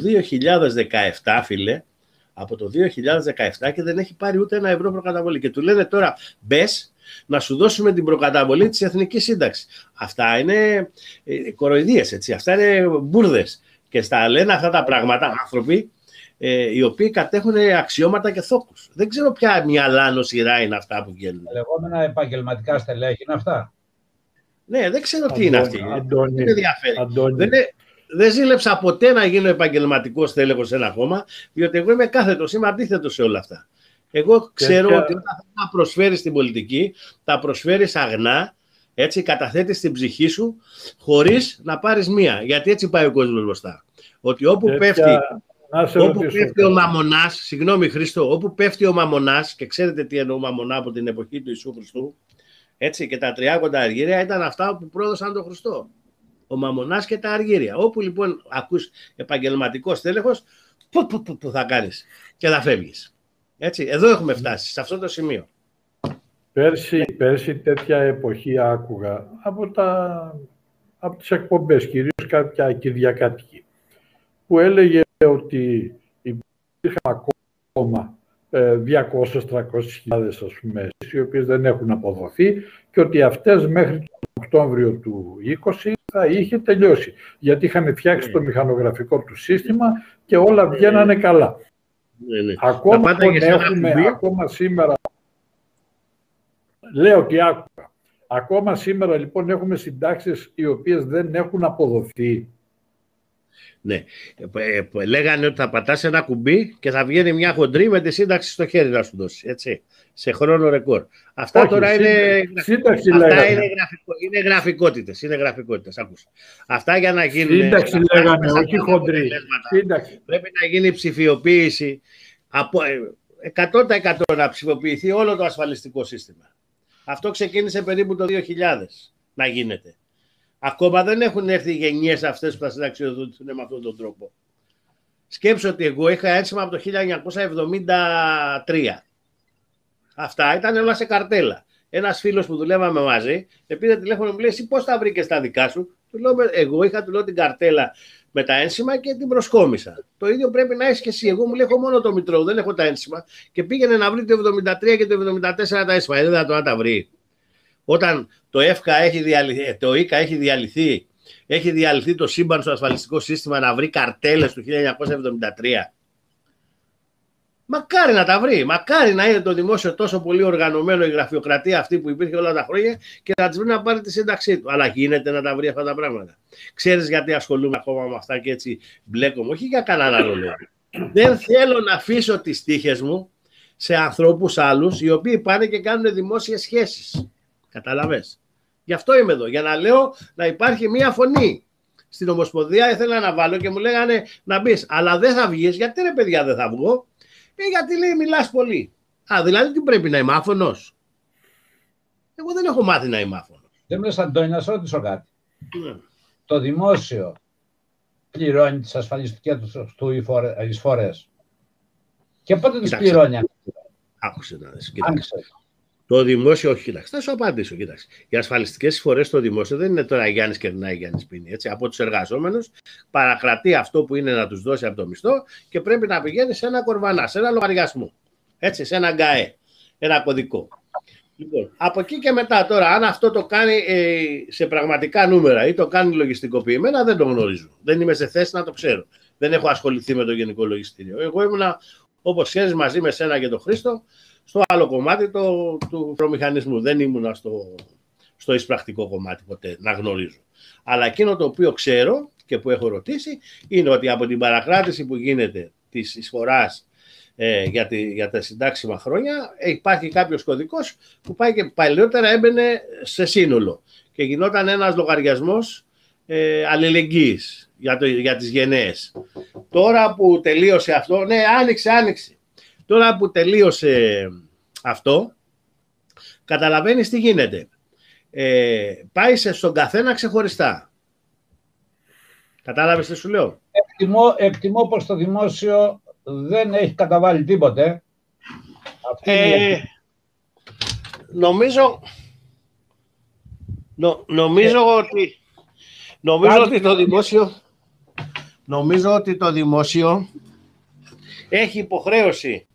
2017, φίλε, από το 2017 και δεν έχει πάρει ούτε ένα ευρώ προκαταβολή. Και του λένε τώρα μπες να σου δώσουμε την προκαταβολή της Εθνικής Σύνταξης. Αυτά είναι ε, κοροϊδίες, έτσι. Αυτά είναι μπουρδες. Και στα λένε αυτά τα πράγματα άνθρωποι ε, οι οποίοι κατέχουν αξιώματα και θόκους. Δεν ξέρω ποια μυαλά νοσηρά είναι αυτά που βγαίνουν. Τα λεγόμενα επαγγελματικά στελέχη είναι αυτά. Ναι, δεν ξέρω τι είναι αυτή. Αντώνη, δεν ενδιαφέρει. Δεν, είναι, δεν ζήλεψα ποτέ να γίνω επαγγελματικός τέλεχο σε ένα κόμμα, διότι εγώ είμαι κάθετος, είμαι αντίθετος σε όλα αυτά. Εγώ ξέρω ότι όταν θα προσφέρεις στην πολιτική, θα προσφέρεις αγνά, έτσι, καταθέτεις την ψυχή σου, χωρίς να πάρεις μία. Γιατί έτσι πάει ο κόσμος μπροστά. Ότι όπου πέφτει. Όπου πέφτει ο μαμονάς, συγγνώμη Χριστό, όπου πέφτει ο μαμονάς, και ξέρετε τι εννοώ μαμονά από την εποχή του Ιησού Χριστού, έτσι, και τα τριάκοντα αργύρια ήταν αυτά που πρόδωσαν τον Χριστό ο μαμονάς και τα αργύρια. Όπου λοιπόν ακούς επαγγελματικός τέλεχος, που, που, που, που θα κάνεις και θα φεύγεις. Έτσι, εδώ έχουμε φτάσει, σε αυτό το σημείο. Πέρσι, πέρσι τέτοια εποχή άκουγα από, τα, από τις εκπομπές, κυρίως κάποια κυριακάτικη, που έλεγε ότι υπήρχαν ακόμα 200-300 χιλιάδες ας πούμε, οι οποίες δεν έχουν αποδοθεί και ότι αυτές μέχρι τον Οκτώβριο του 20 θα είχε τελειώσει. Γιατί είχαν φτιάξει το μηχανογραφικό του σύστημα και όλα βγαίνανε καλά. Ναι, ναι. Ακόμα, έχουμε, ακόμα σήμερα, λέω ότι άκουγα, ακόμα σήμερα λοιπόν έχουμε συντάξεις οι οποίες δεν έχουν αποδοθεί ναι. Ε, ε, λέγανε ότι θα πατάς ένα κουμπί και θα βγαίνει μια χοντρή με τη σύνταξη στο χέρι να σου δώσει. Έτσι. Σε χρόνο ρεκόρ. Αυτά τώρα είναι, σύνταξη αυτά είναι, γραφικο, είναι γραφικότητες. Είναι γραφικότητες. Άκουσα. Αυτά για να γίνουν... Σύνταξη λέγανε, όχι χοντρή. Πρέπει να γίνει ψηφιοποίηση από 100% ε, να ψηφιοποιηθεί όλο το ασφαλιστικό σύστημα. Αυτό ξεκίνησε περίπου το 2000 να γίνεται. Ακόμα δεν έχουν έρθει οι γενιές αυτές που θα συνταξιοδοτηθούν με αυτόν τον τρόπο. Σκέψω ότι εγώ είχα ένσημα από το 1973. Αυτά ήταν όλα σε καρτέλα. Ένας φίλος που δουλεύαμε μαζί, με πήρε τηλέφωνο μου λέει: Εσύ πώς τα βρήκες τα δικά σου; Του λέω: Εγώ είχα του λέω, την καρτέλα με τα ένσημα και την προσκόμισα. Το ίδιο πρέπει να έχεις και εσύ. Εγώ μου λέω: Έχω μόνο το μητρό, δεν έχω τα ένσημα. Και πήγαινε να βρει το 73 και το 74 τα ένσημα. Ε, δεν θα το να τα βρει. Όταν το ΕΦΚΑ έχει διαλυθεί, ε, το ΙΚΑ έχει διαλυθεί, έχει διαλυθεί το σύμπαν στο ασφαλιστικό σύστημα να βρει καρτέλες του 1973. Μακάρι να τα βρει. Μακάρι να είναι το δημόσιο τόσο πολύ οργανωμένο η γραφειοκρατία αυτή που υπήρχε όλα τα χρόνια και να της βρει να πάρει τη σύνταξή του. Αλλά γίνεται να τα βρει αυτά τα πράγματα. Ξέρεις γιατί ασχολούμαι ακόμα με αυτά και έτσι μπλέκομαι. Όχι για κανέναν άλλο λόγο. Δεν θέλω να αφήσω τις τύχες μου σε ανθρώπους άλλους οι οποίοι πάνε και κάνουν δημόσιες σχέσεις. Καταλαβες. Γι' αυτό είμαι εδώ, για να λέω να υπάρχει μία φωνή. Στην Ομοσπονδία ήθελα να βάλω και μου λέγανε να μπεις. Αλλά δεν θα βγεις. Γιατί ρε παιδιά δεν θα βγω; Ε, γιατί λέει μιλάς πολύ. Α, δηλαδή τι πρέπει να είμαι άφωνος; Εγώ δεν έχω μάθει να είμαι άφωνος. Δεν μου λες Αντώνη, να σε ρωτήσω κάτι. Ναι. Το δημόσιο πληρώνει τις ασφαλιστικές τους εισφορέ. Και πότε τι πληρώνει Άκουσε να δεις. Το δημόσιο, όχι, κοιτάξτε, θα σου απαντήσω. Κοιτάξτε. Οι ασφαλιστικές εισφορέ στο δημόσιο δεν είναι τώρα Γιάννης κερνάει, Γιάννης πίνει. Έτσι. Από τους εργαζόμενους παρακρατεί αυτό που είναι να τους δώσει από το μισθό και πρέπει να πηγαίνει σε ένα κορβανά, σε ένα λογαριασμό. Έτσι, σε ένα γκαέ, ένα κωδικό. Λοιπόν, από εκεί και μετά τώρα, αν αυτό το κάνει ε, σε πραγματικά νούμερα ή το κάνει λογιστικοποιημένα, δεν το γνωρίζω. Δεν είμαι σε θέση να το ξέρω. Δεν έχω ασχοληθεί με το Γενικό Λογιστήριο. Εγώ ήμουν όπως ξέρεις μαζί με σένα και τον Χρήστο, στο άλλο κομμάτι το, του προμηχανισμού. Δεν ήμουνα στο, στο εισπρακτικό κομμάτι ποτέ, να γνωρίζω. Αλλά εκείνο το οποίο ξέρω και που έχω ρωτήσει είναι ότι από την παρακράτηση που γίνεται της εισφοράς ε, για, τη, για τα συντάξιμα χρόνια υπάρχει κάποιος κωδικός που πάει και παλιότερα έμπαινε σε σύνολο και γινόταν ένας λογαριασμός ε, αλληλεγγύης για, το, για τις γενναίες. Τώρα που τελείωσε αυτό, ναι άνοιξε, άνοιξε. Τώρα που τελείωσε αυτό, καταλαβαίνεις τι γίνεται. Ε, πάει σε στον καθένα ξεχωριστά. Κατάλαβες τι σου λέω; Εκτιμώ, εκτιμώ πως το δημόσιο δεν έχει καταβάλει τίποτε. ε, νομίζω νομίζω ε, ότι νομίζω ότι το δημόσιο νομίζω ότι το δημόσιο έχει υποχρέωση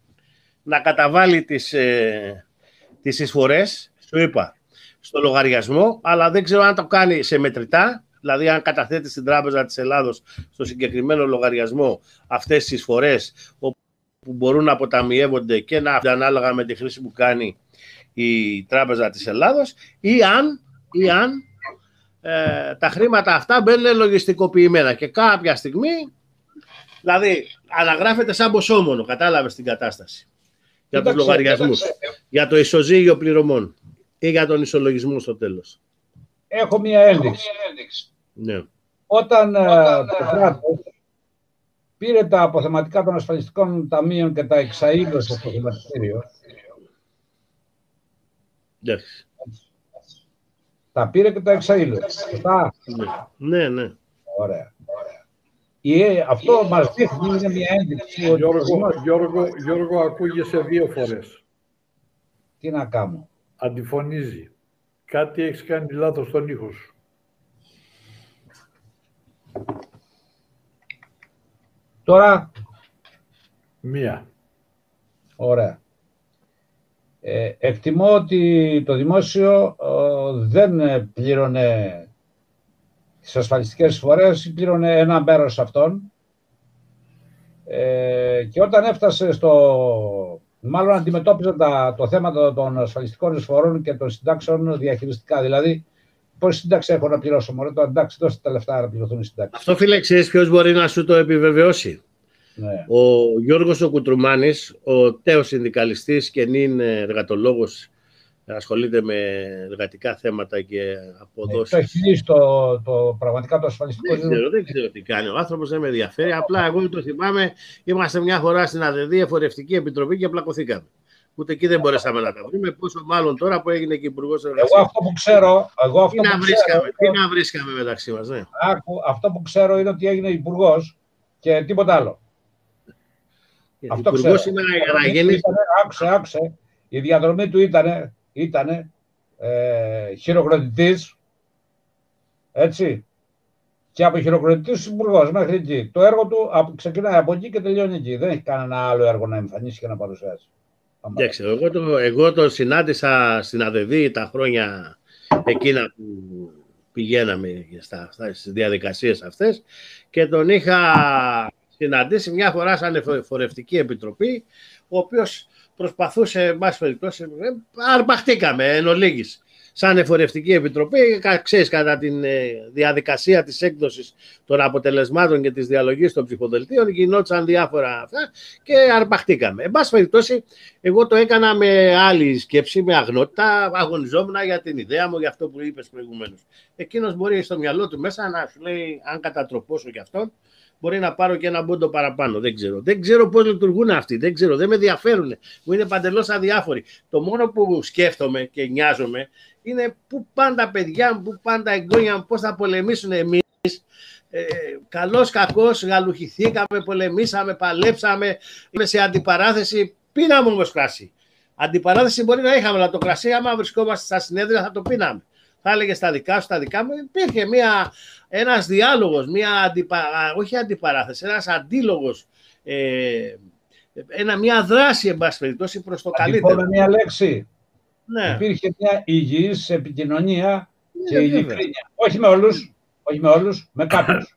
να καταβάλει τις, ε, τις εισφορές, σου είπα, στο λογαριασμό, αλλά δεν ξέρω αν το κάνει σε μετρητά, δηλαδή αν καταθέτει στην Τράπεζα της Ελλάδος στο συγκεκριμένο λογαριασμό αυτές τις εισφορές που μπορούν να αποταμιεύονται και να ανάλογα με τη χρήση που κάνει η Τράπεζα της Ελλάδος ή αν, ή αν ε, τα χρήματα αυτά μπαίνουν λογιστικοποιημένα και κάποια στιγμή, δηλαδή αναγράφεται σαν ποσόμονο, κατάλαβες την κατάσταση για τους λογαριασμούς, για το ισοζύγιο πληρωμών ή για τον ισολογισμό στο τέλος. Έχω μία ένδειξη. Ναι. Όταν, ε, Όταν το ε, κράτος πήρε τα αποθεματικά των ασφαλιστικών ταμείων και τα εξαείδωσε στο χρηματιστήριο, yes. τα πήρε και τα εξαείδωσε. Ναι, ναι. Ωραία. Ε, αυτό μας δείχνει είναι μια ένδειξη. Γιώργο, Γιώργο, Γιώργο, ακούγεσαι δύο φορές. Τι να κάνω. Αντιφωνίζει. Κάτι έχεις κάνει λάθος στον ήχο σου. Τώρα. Μία. Ωραία. Ε, εκτιμώ ότι το δημόσιο ε, δεν πλήρωνε τις ασφαλιστικές φορές πλήρωνε ένα μέρος αυτών ε, και όταν έφτασε στο... Μάλλον αντιμετώπιζε τα, το θέμα των ασφαλιστικών εισφορών και των συντάξεων διαχειριστικά. Δηλαδή, πόση σύνταξη έχω να πληρώσω, Μωρέ, το εντάξει, δώστε τα λεφτά να πληρωθούν οι συντάξεις. Αυτό, φίλε, ξέρεις ποιος μπορεί να σου το επιβεβαιώσει; Ναι. Ο Γιώργος ο Κουτρουμάνης, ο τέος συνδικαλιστής και νυν εργατολόγος ασχολείται με εργατικά θέματα και αποδόσεις. Το έχει λύσει το, το, πραγματικά το ασφαλιστικό δεν ξέρω, δεν ξέρω τι κάνει. Ο άνθρωπος δεν με ενδιαφέρει. Απλά εγώ το θυμάμαι, είμαστε μια φορά στην ΑΔΔ Εφορευτική Επιτροπή και απλακωθήκαμε. Ούτε εκεί δεν μπορέσαμε να τα βρούμε, πόσο μάλλον τώρα που έγινε και υπουργός εργασίας. Εγώ αυτό που ξέρω. Εγώ αυτό τι, να βρίσκαμε, ξέρω, τι να βρίσκαμε μεταξύ μας, ναι. αυτό που ξέρω είναι ότι έγινε υπουργός και τίποτα άλλο. αυτό ξέρω. σήμερα για να γίνει. Άκουσε, άκουσε. Η διαδρομή του ήταν ήταν ε, χειροκροτητής, έτσι, και από χειροκροτητής υπουργό μέχρι εκεί. Το έργο του ξεκινάει από εκεί και τελειώνει εκεί. Δεν έχει κανένα άλλο έργο να εμφανίσει και να παρουσιάσει. Εντάξει, εγώ το, εγώ το συνάντησα στην ΑΔΕΔΗ τα χρόνια εκείνα που πηγαίναμε στα, στις διαδικασίες αυτές και τον είχα συναντήσει μια φορά σαν εφορευτική επιτροπή ο οποίος προσπαθούσε, εν πάση περιπτώσει, ε, αρπαχτήκαμε εν ολίγης. Σαν εφορευτική επιτροπή, ξέρεις, κατά τη ε, διαδικασία της έκδοσης των αποτελεσμάτων και της διαλογής των ψηφοδελτίων γινόντουσαν διάφορα αυτά και αρπαχτήκαμε. Εν πάση περιπτώσει, εγώ το έκανα με άλλη σκέψη, με αγνότητα, αγωνιζόμουν για την ιδέα μου, για αυτό που είπες προηγουμένως. Εκείνος μπορεί στο μυαλό του μέσα να σου λέει, αν κατατροπώσω και αυτόν, μπορεί να πάρω και ένα μπόντο παραπάνω. Δεν ξέρω. Δεν ξέρω πώς λειτουργούν αυτοί. Δεν ξέρω. Δεν με ενδιαφέρουν. Μου είναι παντελώς αδιάφοροι. Το μόνο που σκέφτομαι και νοιάζομαι είναι πού πάνε τα παιδιά μου, πού πάνε τα εγγόνια μου, πώς θα πολεμήσουν εμείς. Ε, καλός κακός γαλουχηθήκαμε, πολεμήσαμε, παλέψαμε, είμαι σε αντιπαράθεση, πίναμε όμως κρασί. Αντιπαράθεση μπορεί να είχαμε, αλλά το κρασί άμα βρισκόμαστε στα συνέδρια θα το πίναμε θα έλεγε στα δικά σου, τα δικά μου. Υπήρχε μια, ένας διάλογος, μια αντιπα, όχι αντιπαράθεση, ένας αντίλογος, ε, ένα, μια δράση, εν πάση περιπτώσει, προς το καλύτερο. με μια λέξη. Ναι. Υπήρχε μια υγιής επικοινωνία και ναι, ειλικρίνεια. Όχι με όλους, όχι με όλους, με κάποιους.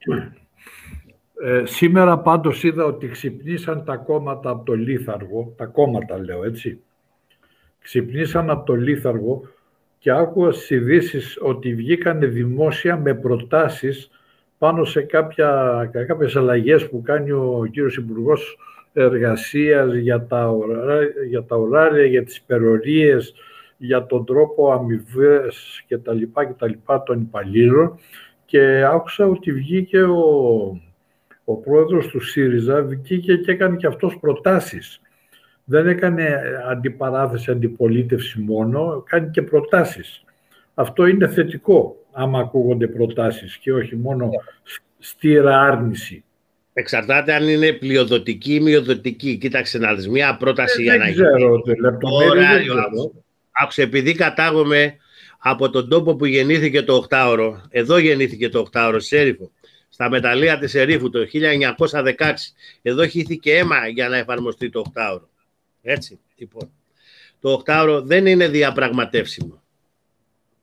Ε, σήμερα πάντως είδα ότι ξυπνήσαν τα κόμματα από το Λίθαργο, τα κόμματα λέω έτσι, ξυπνήσαν από το Λίθαργο και άκουγα στις ειδήσεις ότι βγήκαν δημόσια με προτάσεις πάνω σε κάποια, κάποιες αλλαγές που κάνει ο κύριος Υπουργός Εργασίας για τα, ωράρια, για τα ωράρια, για τις υπερορίες, για τον τρόπο αμοιβές και τα λοιπά και τα λοιπά των υπαλλήλων και άκουσα ότι βγήκε ο, ο πρόεδρος του ΣΥΡΙΖΑ βγήκε και έκανε και αυτός προτάσεις. Δεν έκανε αντιπαράθεση, αντιπολίτευση μόνο, κάνει και προτάσεις. Αυτό είναι θετικό, άμα ακούγονται προτάσεις και όχι μόνο στήρα άρνηση. Εξαρτάται αν είναι πλειοδοτική ή μειοδοτική. Κοίταξε να δεις, μια πρόταση Ε, για δεν να ξέρω, γίνει. λεπτομέρειες δεν Ωράριο, ξέρω. Άκουσε, επειδή κατάγομαι από τον τόπο που γεννήθηκε το 8ωρο, εδώ γεννήθηκε το 8ωρο, στη Σέριφο, στα μεταλλεία της Ερήφου το 1916. Εδώ χύθηκε αίμα για να εφαρμοστεί το 8ωρο. Έτσι, λοιπόν. Το 8ωρο δεν είναι διαπραγματεύσιμο.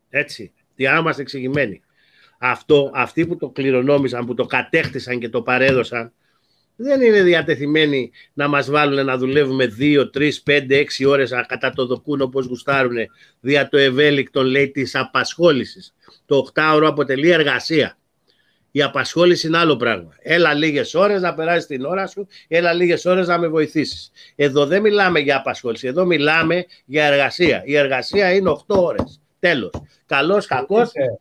Έτσι, για να είμαστε εξηγημένοι. Αυτό, αυτοί που το κληρονόμησαν, που το κατέχτησαν και το παρέδωσαν, δεν είναι διατεθειμένοι να μας βάλουν να δουλεύουμε 2, 3, 5, 6 ώρες κατά το δοκούν όπως γουστάρουν δια το ευέλικτον λέει της απασχόλησης. Το 8ωρο αποτελεί εργασία. Η απασχόληση είναι άλλο πράγμα. Έλα λίγες ώρες να περάσεις την ώρα σου, έλα λίγες ώρες να με βοηθήσεις. Εδώ δεν μιλάμε για απασχόληση, εδώ μιλάμε για εργασία. Η εργασία είναι 8 ώρες. Τέλος. Καλός, κακός, Είτε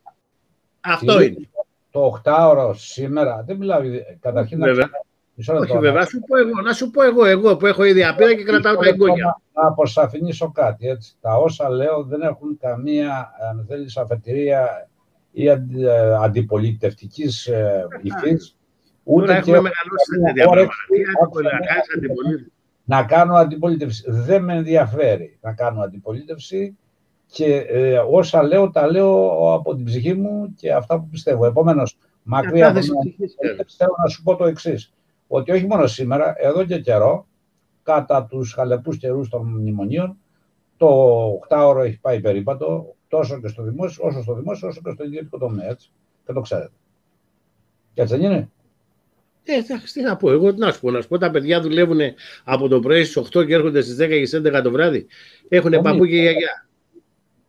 αυτό είναι. Το 8ωρο σήμερα, δεν μιλάω, καταρχήν να Βέβαια. ξέρω, μισό λεπτό, Όχι βέβαια, να σου πω εγώ, να σου πω εγώ, εγώ που έχω ήδη απείρα και κρατάω τα Μισό λεπτό εγγόνια. Να να αποσαφηνίσω κάτι. Έτσι. Τα όσα λέω δεν έχουν καμία, αν θέλεις, αφετηρία ή αντι, ε, αντιπολιτευτικής ε, υφής. Τώρα Ούτε και έχουμε μεγαλώσει σε καμία τέτοια πράγματα. όρεξη, Τι άκουσα, αντιπολίτευση, να κάνεις αντιπολίτευση; να κάνω αντιπολίτευση. Δεν με ενδιαφέρει να κάνω αντιπολίτευση και ε, όσα λέω τα λέω από την ψυχή μου και αυτά που πιστεύω. Επομένως, μακριά από Κάθε την συμψυχή σου. αντιπολίτευση, θέλω να σου πω το εξής. Ότι όχι μόνο σήμερα, εδώ και καιρό, κατά τους χαλεπούς καιρούς των μνημονίων, το 8ωρο έχει πάει περίπατο τόσο και στο δημόσιο, όσο στο δημόσιο, όσο και στο ιδιωτικό τομέα. Έτσι. Και το ξέρετε. Και έτσι δεν είναι. Ε, εντάξει, τι να πω, εγώ τι να σου πω, να σου πω, τα παιδιά δουλεύουν από το πρωί στις 8 και έρχονται στις 10 και στις 11 το βράδυ. Έχουν Όλοι. παππού και γιαγιά.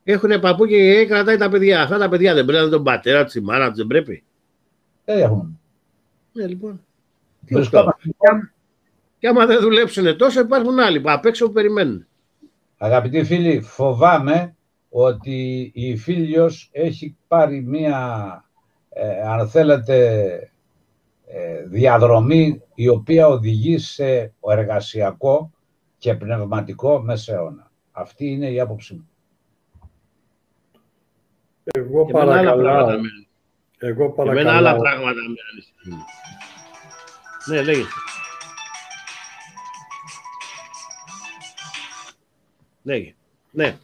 Έχουν παππού και γιαγιά και κρατάει τα παιδιά. Αυτά τα παιδιά δεν πρέπει να είναι τον πατέρα τους, τη μάνα τους, δεν πρέπει. Δεν έχουν. Ναι, λοιπόν. Τι Βρισκόμαστε, αυτό. Και άμα- Και άμα δεν δουλέψουν τόσο, υπάρχουν άλλοι που απ' έξω που περιμένουν. Αγαπητοί φίλοι, φοβάμαι ότι η Φίλιος έχει πάρει μία, ε, αν θέλετε, ε, διαδρομή η οποία οδηγεί σε εργασιακό και πνευματικό μεσαίωνα. Αυτή είναι η άποψή μου. Εγώ Και εμένα άλλα πράγματα παρακαλάω, με- εγώ και εμένα άλλα παρακαλάω, πράγματα με ανησυχούν. Ναι, λέγες. Λέγε. Ναι.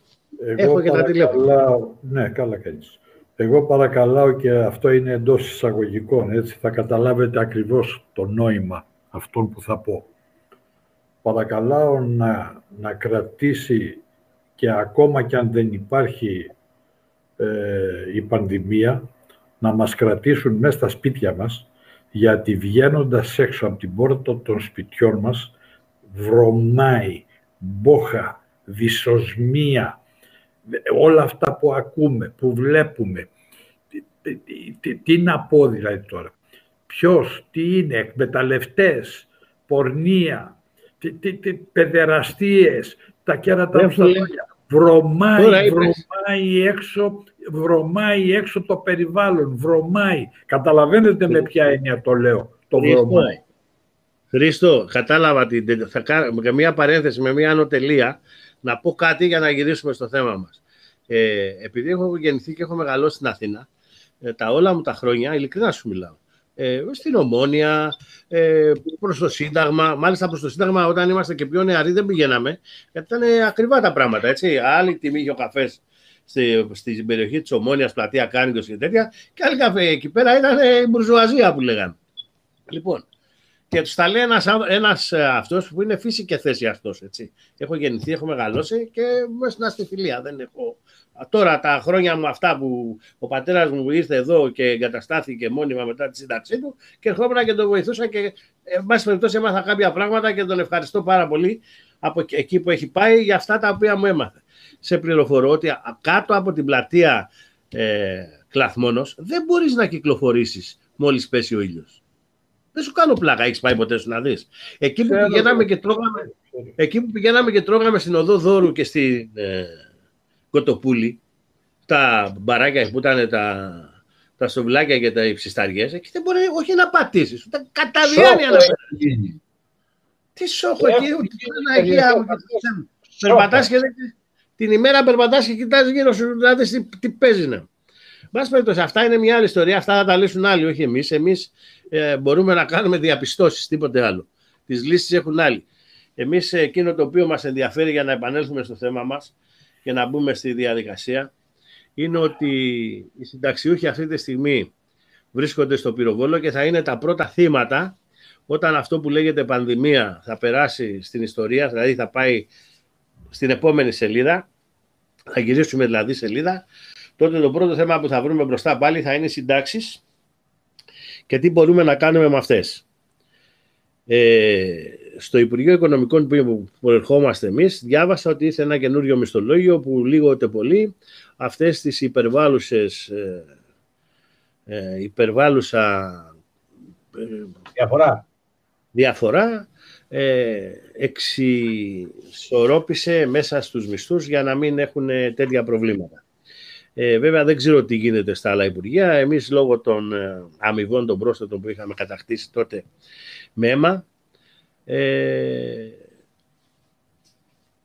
Έχω και τα τηλέφωνα. παρακαλάω- Ναι, καλά κάνεις. Εγώ παρακαλάω και αυτό είναι εντός εισαγωγικών, έτσι θα καταλάβετε ακριβώς το νόημα αυτών που θα πω. Παρακαλάω να, να κρατήσει και ακόμα και αν δεν υπάρχει ε, η πανδημία, να μας κρατήσουν μέσα στα σπίτια μας, γιατί βγαίνοντας έξω από την πόρτα των σπιτιών μας, βρωμάει, μπόχα, δυσοσμία, όλα αυτά που ακούμε, που βλέπουμε. Τι, τι- τι- τι να πω δηλαδή τώρα. Ποιος, τι είναι, εκμεταλλευτές, πορνεία, τι, τι, τι, παιδεραστίες, τα κέρατα Δεν μου στα φίλε. λόγια. Βρωμάει, Τώρα είπες. βρωμάει έξω, βρωμάει έξω το περιβάλλον, βρωμάει. Καταλαβαίνετε με ποια έννοια το λέω, το Χρήστο, βρωμάει. Χρήστο, κατάλαβα την. Θα κάνω και μία παρένθεση με μία ανωτελεία να πω κάτι για να γυρίσουμε στο θέμα μας. Ε, επειδή έχω γεννηθεί και έχω μεγαλώσει στην Αθήνα, ε, τα όλα μου τα χρόνια, ειλικρινά σου μιλάω, ε, στην Ομόνια, ε, προς το Σύνταγμα. Μάλιστα προς το Σύνταγμα όταν είμαστε και πιο νεαροί δεν πηγαίναμε, γιατί ήταν ακριβά τα πράγματα, έτσι. Άλλη τιμή είχε ο καφές στη, στην περιοχή της Ομόνιας, πλατεία Κάνικος και τέτοια, και άλλη καφέ εκεί πέρα ήταν ε, η μπουρζουαζία που λέγανε. Λοιπόν, Και τους τα λέει ένας, ένας ε, αυτός που είναι φύση και θέση αυτός, έτσι. Έχω γεννηθεί, έχω μεγαλώσει και μέσα στη φιλία. Δεν έχω... Τώρα τα χρόνια μου αυτά που ο πατέρας μου ήρθε εδώ και εγκαταστάθηκε μόνιμα μετά τη σύνταξή του και ερχόμουν και τον βοηθούσα και εν πάση περιπτώσει έμαθα κάποια πράγματα και τον ευχαριστώ πάρα πολύ από εκεί που έχει πάει για αυτά τα οποία μου έμαθε. Σε πληροφορώ ότι κάτω από την πλατεία ε, Κλαθμόνος δεν μπορείς να κυκλοφορήσεις μόλις πέσει ο ήλιος. Δεν σου κάνω πλάκα, έχεις πάει ποτέ σου να δεις. Εκεί, που πηγαίναμε και τρώγαμε, εκεί που πηγαίναμε και τρώγαμε στην οδό Δόρου και στην ε, Κοτοπούλη, τα μπαράκια που ήταν τα, τα σοβλάκια και τα υψισταριές, εκεί δεν μπορεί όχι να πατήσεις, ούτε κατά διάνοια να πατήσεις. Τι σόχο εκεί, ούτε ένα εκεί. Περπατάς και την ημέρα περπατάς και κοιτάζει γύρω σου, δηλαδή τι, τι παίζει να. Μπας περιπτώσει, αυτά είναι μια άλλη ιστορία. Αυτά θα τα λύσουν άλλοι, όχι εμείς. Εμείς ε, μπορούμε να κάνουμε διαπιστώσεις, τίποτε άλλο. Τις λύσεις έχουν άλλοι. Εμείς εκείνο το οποίο μας ενδιαφέρει για να επανέλθουμε στο θέμα μας και να μπούμε στη διαδικασία είναι ότι οι συνταξιούχοι αυτή τη στιγμή βρίσκονται στο πυροβόλο και θα είναι τα πρώτα θύματα όταν αυτό που λέγεται πανδημία θα περάσει στην ιστορία, δηλαδή θα πάει στην επόμενη σελίδα, θα γυρίσουμε δηλαδή σελίδα, τότε το πρώτο θέμα που θα βρούμε μπροστά πάλι θα είναι οι συντάξεις και τι μπορούμε να κάνουμε με αυτές. Ε, στο Υπουργείο Οικονομικών που προερχόμαστε εμείς, διάβασα ότι ήρθε ένα καινούριο μισθολόγιο που λίγο ούτε πολύ αυτές τις υπερβάλλουσες ε, ε, υπερβάλλουσα ε, διαφορά, διαφορά ε, εξισορρόπησε μέσα στους μισθούς για να μην έχουν τέτοια προβλήματα. Ε, βέβαια δεν ξέρω τι γίνεται στα άλλα Υπουργεία. Εμείς λόγω των ε, αμοιβών των πρόσθετων που είχαμε κατακτήσει τότε με αίμα, ε,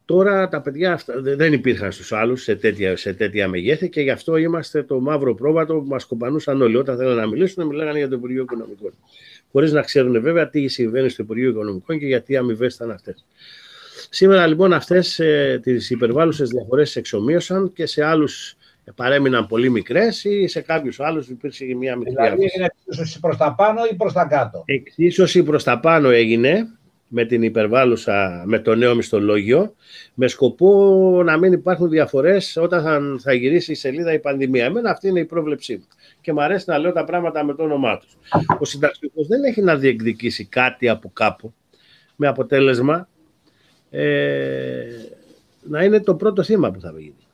τώρα τα παιδιά αυτά δεν υπήρχαν στους άλλους σε τέτοια, σε τέτοια μεγέθη και γι' αυτό είμαστε το μαύρο πρόβατο που μας κομπανούσαν όλοι. Όταν θέλουν να μιλήσουν, μιλάγανε για το Υπουργείο Οικονομικών. Χωρίς να ξέρουν βέβαια τι συμβαίνει στο Υπουργείο Οικονομικών και γιατί αμοιβές ήταν αυτές. Σήμερα λοιπόν αυτές ε, τις υπερβάλλουσες διαφορές εξομοίωσαν και σε άλλους παρέμειναν πολύ μικρές ή σε κάποιους άλλους υπήρξε και μια μικρή Δηλαδή έγινε εξίσωση προς τα πάνω ή προς τα κάτω; Εξίσωση προς τα πάνω έγινε με την υπερβάλλουσα, με το νέο μισθολόγιο, με σκοπό να μην υπάρχουν διαφορές όταν θα, θα γυρίσει η σελίδα η πανδημία. Εμένα αυτή είναι η πρόβλεψή μου. Και μου αρέσει να λέω τα πράγματα με το όνομά τους. Ο συνταξιούχος δεν έχει να διεκδικήσει κάτι από κάπου, με αποτέλεσμα ε, να είναι το πρώτο θύμα που θα γίνει.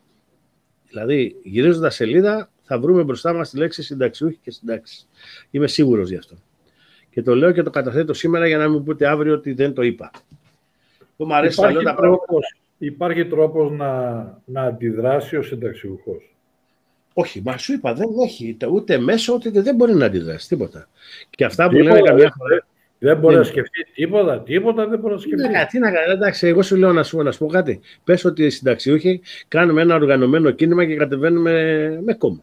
Δηλαδή, γυρίζοντας σελίδα, θα βρούμε μπροστά μας τη λέξη συνταξιούχοι και συντάξεις. Είμαι σίγουρος γι' αυτό. Και το λέω και το καταθέτω σήμερα για να μην πούτε αύριο ότι δεν το είπα. Το μου αρέσει υπάρχει, τα τρόπος, υπάρχει τρόπος να, να αντιδράσει ο συνταξιούχος; Όχι, μα σου είπα, δεν έχει ούτε μέσο, ούτε δεν μπορεί να αντιδράσει τίποτα. Και αυτά που λένε καμιά φορά. Δεν μπορεί να σκεφτεί τίποτα, τίποτα δεν μπορεί να σκεφτεί. Ναι, τι να κάνει, εντάξει, εγώ σου λέω να σου, να σου πω κάτι. Πες ότι οι συνταξιούχοι κάνουμε ένα οργανωμένο κίνημα και κατεβαίνουμε με κόμμα.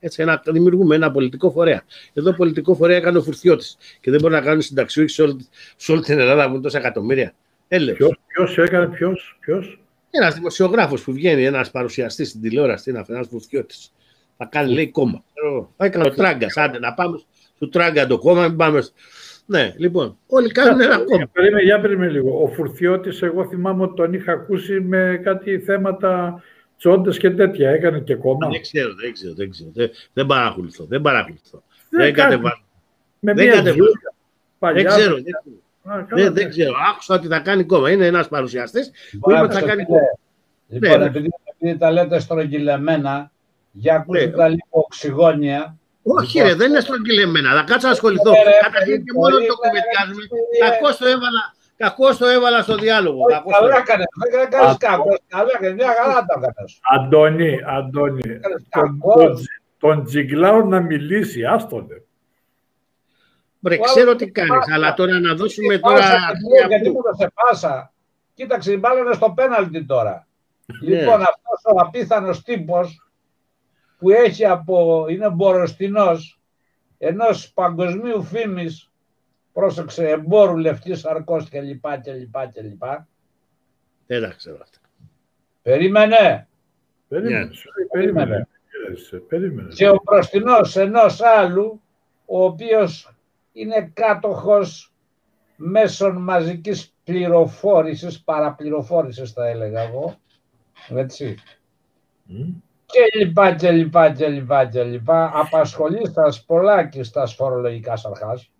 Έτσι, ένα, δημιουργούμε ένα πολιτικό φορέα. Εδώ πολιτικό φορέα έκανε ο Φουρτιώτης και δεν μπορεί να κάνουν συνταξιούχοι σε όλη, σε όλη την Ελλάδα που είναι τόσα εκατομμύρια. Ποιος έκανε, ποιος. Ποιος; Ένας δημοσιογράφος που βγαίνει, ένας παρουσιαστής στην τηλεόραση, ένας Φουρτιώτης. Θα κάνει, λέει, κόμμα. Θα έκανε ο Τράγκας. Άντε να πάμε στο Τράγκα το κόμμα, μην πάμε ναι, λοιπόν, όλοι κάνουν ένα κόμμα. Περίμενε, για περίμενε λίγο. Ο Φουρθιώτης, εγώ θυμάμαι ότι τον είχα ακούσει με κάτι θέματα τσόντες και τέτοια. Έκανε και κόμμα. Δεν ξέρω, δεν ξέρω. Δεν, ξέρω. δεν, δεν παρακολουθώ. Δεν παρακολουθώ. Δεν, δεν κατεβάζω. Με δεν μια Δεν ξέρω. Δεν, δεν, δεν ξέρω. Άκουσα ότι θα κάνει κόμμα. Είναι ένας παρουσιαστής που είπε ότι θα κάνει κόμμα. Λοιπόν, ναι, επειδή, επειδή τα λέτε στρογγυλεμένα, για ακούστε ναι. τα λίγο οξυγόνια, όχι, ρε, δεν είναι στρογγυλεμένα. Θα κάτσω να ασχοληθώ. Καταρχήν και μόνο το κουβεντιάζουμε. Κακώς το έβαλα. Κακώς το έβαλα στο διάλογο. Καλά έκανες. Δεν κάνει κακό. Καλά έκανες. Μια χαρά το έκανες. Αντώνη, Αντώνη. Τον Τζιγκλάου να μιλήσει, άστονε. Βρε, ξέρω τι κάνεις, αλλά τώρα να δώσουμε τώρα. Γιατί μου το σε πάσα. Κοίταξε, μπάλανε στο πέναλτι τώρα. Ναι. Λοιπόν, αυτός ο απίθανος τύπος που έχει από, είναι μποροστινός ενός παγκοσμίου φήμης, πρόσεξε, εμπόρου λευτής αρκός και λοιπά και λοιπά και λοιπά. Δεν τα ξέρω αυτά. Περίμενε. Περίμενε. Περίμενε. Περίμενε. Και ο προστινός ενός άλλου, ο οποίος είναι κάτοχος μέσων μαζικής πληροφόρησης, παραπληροφόρησης θα έλεγα εγώ, έτσι, και λοιπά και λοιπά και λοιπά και λοιπά, απασχολεί στα πολλά και στα φορολογικά αρχάς,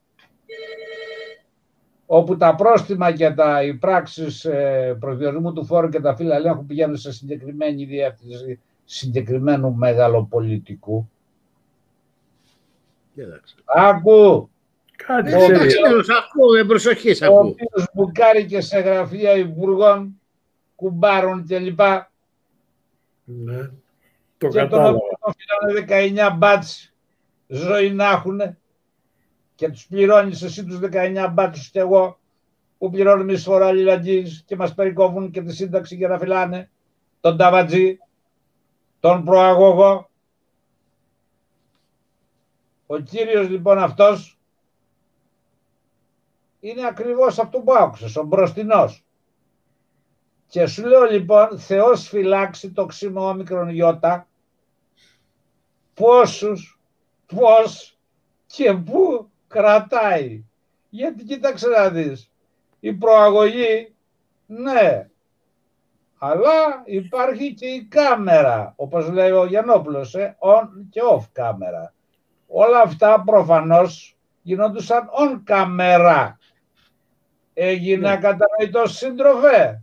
όπου τα πρόστιμα και τα, οι πράξεις ε, προσδιορισμού του φόρου και τα φύλλα ελέγχου πηγαίνουν σε συγκεκριμένη διεύθυνση συγκεκριμένου μεγαλοπολιτικού. Άκου! Κάτι ο οποίος, ακούω, με προσοχής ακούω. Ο οποίος μπουκάρει και σε γραφεία υπουργών, κουμπάρων κλπ. Ναι, το και κατάλαβα. Και τον 19 μπάτς ζωή να έχουν και τους πληρώνεις εσύ τους 19 μπάτσους και εγώ που πληρώνουμε εισφορά αλληλεγγύης και μας περικόβουν και τη σύνταξη για να φυλάνε τον Ταβατζή, τον προαγωγό. Ο κύριος λοιπόν αυτός είναι ακριβώς αυτό που άκουσες, ο μπροστινός. Και σου λέω λοιπόν, Θεός φυλάξει το ξύμο όμικρον γιώτα, πόσους, πώς και πού κρατάει. Γιατί κοίταξε να δεις, η προαγωγή, ναι, αλλά υπάρχει και η κάμερα, όπως λέει ο Γιαννόπουλος, ε, on και off κάμερα. Όλα αυτά προφανώς γινόντουσαν on κάμερα. Έγινε ναι. κατανοητό σύντροφε.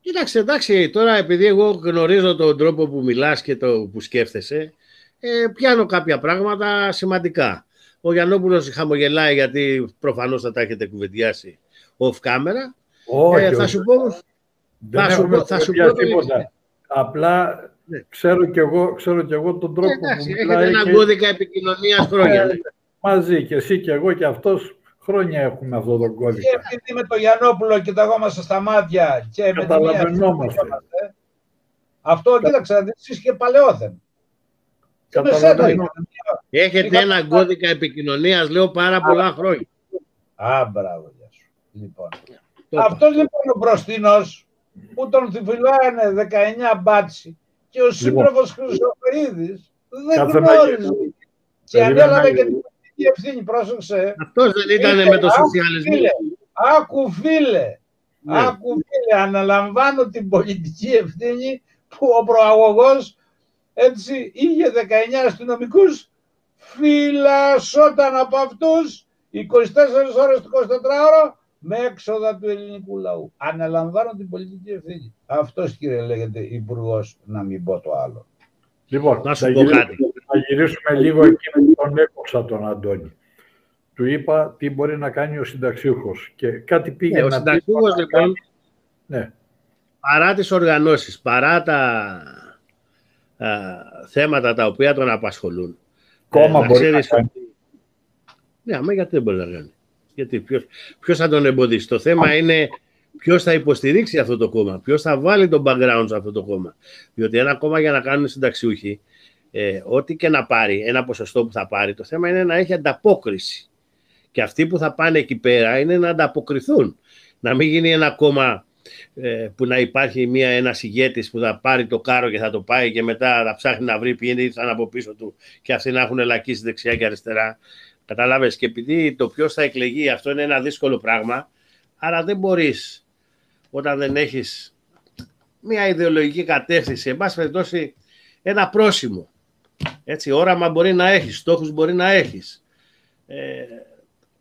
Κοίταξε, εντάξει, τώρα επειδή εγώ γνωρίζω τον τρόπο που μιλάς και το που σκέφτεσαι, ε, πιάνω κάποια πράγματα σημαντικά. Ο Γιαννόπουλος χαμογελάει γιατί προφανώς θα τα έχετε κουβεντιάσει off camera. Όχι, ε, θα σου πω... Δεν θα σου πω, θα σου πω τίποτα. Απλά ναι. ξέρω, κι εγώ, ξέρω κι εγώ τον τρόπο Εντάξει, που μιλάει. Έχετε ένα και... κώδικα επικοινωνίας χρόνια. Ε, μαζί και εσύ και εγώ και αυτός χρόνια έχουμε αυτό τον κώδικα. Και επειδή με τον Γιαννόπουλο κοιταγόμαστε στα μάτια και με την μία Αυτό κοίταξε, εσείς και παλαιόθεν. Έχετε ένα κώδικα επικοινωνίας, λέω, πάρα πολλά χρόνια. Α, μπράβο, γεια σου. Λοιπόν. Αυτός λοιπόν ο μπροστινός που τον φυλάνε 19 μπάτσι και ο σύντροφος λοιπόν. Χρυσοφερίδης δεν γνώριζε. Και ανέλαβε και την πολιτική ευθύνη, πρόσεξε. Αυτός δεν ήταν με το σοσιαλισμό. Άκου φίλε, ναι. άκου φίλε, αναλαμβάνω την πολιτική ευθύνη που ο προαγωγός έτσι είχε 19 αστυνομικούς, φυλασσόταν από αυτούς 24 ώρες το 24ωρο με έξοδα του ελληνικού λαού. Αναλαμβάνω την πολιτική ευθύνη. Αυτός κύριε λέγεται υπουργός να μην πω το άλλο. Λοιπόν, να σου πω κάτι. Θα γυρίσουμε λίγο εκεί με τον έκοψα τον Αντώνη. Του είπα τι μπορεί να κάνει ο συνταξιούχος και κάτι πήγε ναι, να Ο συνταξιούχος λοιπόν, ναι. παρά τις οργανώσεις, παρά τα θέματα τα οποία τον απασχολούν. Κόμμα ε, μπορεί να κάνει. Ναι, αλλά γιατί δεν μπορεί να κάνει. Γιατί ποιος, ποιος θα τον εμποδίσει. Το θέμα είναι ποιος θα υποστηρίξει αυτό το κόμμα, ποιος θα βάλει τον background σε αυτό το κόμμα. Διότι ένα κόμμα για να κάνουν συνταξιούχοι, ε, ό,τι και να πάρει, ένα ποσοστό που θα πάρει, το θέμα είναι να έχει ανταπόκριση. Και αυτοί που θα πάνε εκεί πέρα είναι να ανταποκριθούν. Να μην γίνει ένα κόμμα ε, που να υπάρχει μια, ένας ηγέτης που θα πάρει το κάρο και θα το πάει και μετά θα ψάχνει να βρει ποιοι ήρθαν από πίσω του και αυτοί να έχουν λακίσει δεξιά και αριστερά. Καταλάβες και επειδή το ποιος θα εκλεγεί αυτό είναι ένα δύσκολο πράγμα, άρα δεν μπορείς όταν δεν έχεις μια ιδεολογική κατεύθυνση, εν πάση περιπτώσει ένα πρόσημο. Έτσι, όραμα μπορεί να έχεις, στόχους μπορεί να έχεις. Ε,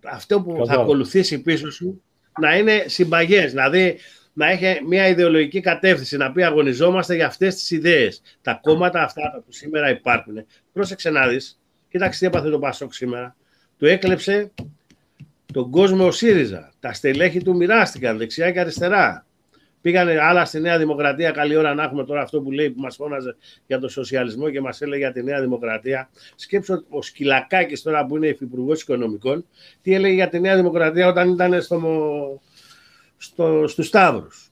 αυτό που θα ακολουθήσει πίσω σου να είναι συμπαγές, δηλαδή να έχει μια ιδεολογική κατεύθυνση, να πει αγωνιζόμαστε για αυτές τις ιδέες. Τα κόμματα αυτά που σήμερα υπάρχουν. Πρόσεξε να δεις, κοίταξε τι έπαθε το Πασόκ σήμερα. Του έκλεψε τον κόσμο ο ΣΥΡΙΖΑ. Τα στελέχη του μοιράστηκαν δεξιά και αριστερά. Πήγανε άλλα στη Νέα Δημοκρατία. Καλή ώρα να έχουμε τώρα αυτό που λέει που μας φώναζε για το σοσιαλισμό και μας έλεγε για τη Νέα Δημοκρατία. Σκέψω ο Σκυλακάκης τώρα που είναι υφυπουργός Οικονομικών, τι έλεγε για τη Νέα Δημοκρατία όταν ήταν στο, στο, στους Σταύρους.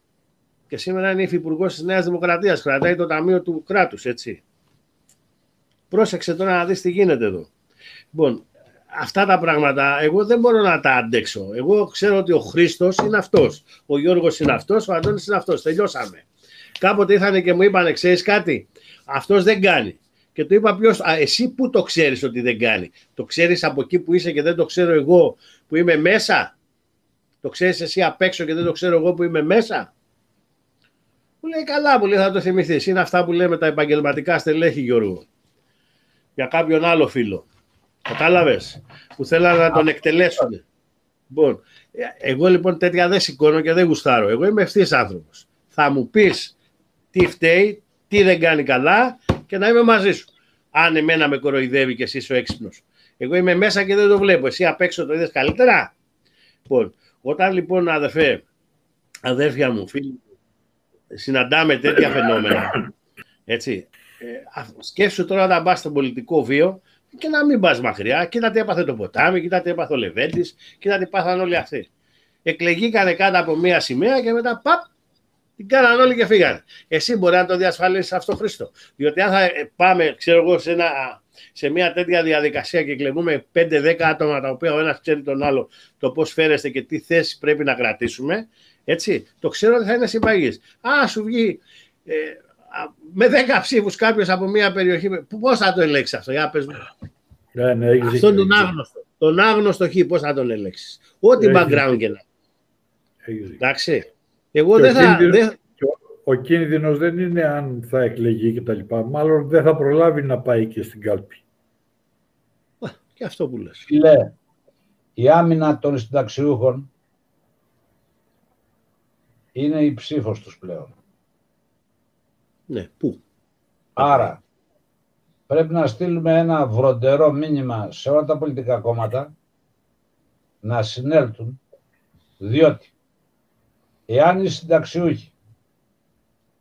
Και σήμερα είναι υφυπουργός της Νέας Δημοκρατίας. Κρατάει το Ταμείο του Κράτους, έτσι. Πρόσεξε τώρα να δεις τι γίνεται εδώ. Λοιπόν, αυτά τα πράγματα εγώ δεν μπορώ να τα αντέξω. Εγώ ξέρω ότι ο Χρήστος είναι αυτός. Ο Γιώργος είναι αυτός. Ο Αντώνης είναι αυτός. Τελειώσαμε. Κάποτε ήρθαν και μου είπαν, ξέρεις κάτι, αυτός δεν κάνει. Και του είπα, ποιος, εσύ που το ξέρεις ότι δεν κάνει. Το ξέρεις από εκεί που είσαι και δεν το ξέρω εγώ που είμαι μέσα. Το ξέρεις εσύ απ' έξω και δεν το ξέρω εγώ που είμαι μέσα; Μου λέει καλά, μου λέει θα το θυμηθείς. Είναι αυτά που λέμε τα επαγγελματικά στελέχη, Γιώργο. Για κάποιον άλλο φίλο. Κατάλαβες; Που θέλανε να τον εκτελέσουν. Λοιπόν, εγώ λοιπόν τέτοια δεν σηκώνω και δεν γουστάρω. Εγώ είμαι ευθύς άνθρωπος. Θα μου πεις τι φταίει, τι δεν κάνει καλά και να είμαι μαζί σου. Αν εμένα με κοροϊδεύει και εσύ ο έξυπνος. Εγώ είμαι μέσα και δεν το βλέπω. Εσύ απ' έξω το είδες καλύτερα; Λοιπόν, όταν λοιπόν αδερφέ, αδέρφια μου, φίλοι συναντάμε τέτοια φαινόμενα. Έτσι. Ε, σκέψου τώρα να μπα στον πολιτικό βίο και να μην πας μακριά. Κοίτα τι έπαθε το ποτάμι, κοίτα τι έπαθε ο Λεβέντης, κοίτα τι πάθαν όλοι αυτοί. Εκλεγήκανε κάτω από μία σημαία και μετά παπ, την κάναν όλοι και φύγανε. Εσύ μπορεί να το διασφαλίσεις αυτό, Χρήστο. Διότι αν θα ε, πάμε, ξέρω εγώ, σε, ένα, σε μια τέτοια διαδικασία και εκλεγούμε 5-10 άτομα τα οποία ο ένας ξέρει τον άλλο το πώς φέρεστε και τι θέση πρέπει να κρατήσουμε, έτσι, το ξέρω ότι θα είναι συμπαγής. Α, σου βγει ε, με 10 ψήφους κάποιος από μια περιοχή. Πώς θα το ελέγξεις αυτό, για πες μου. Ναι, ναι, Αυτόν τον άγνωστο. Τον άγνωστο χ, πώς θα τον ελέγξεις. Ό,τι background και να. Εντάξει. Εγώ δεν θα. Ο κίνδυνος δεν είναι αν θα εκλεγεί κτλ. Μάλλον δεν θα προλάβει να πάει και στην κάλπη. Και αυτό που λες. Φίλε, η άμυνα των συνταξιούχων είναι η ψήφος τους πλέον. Ναι, πού; Άρα, πρέπει να στείλουμε ένα βροντερό μήνυμα σε όλα τα πολιτικά κόμματα να συνέλθουν, διότι εάν οι συνταξιούχοι,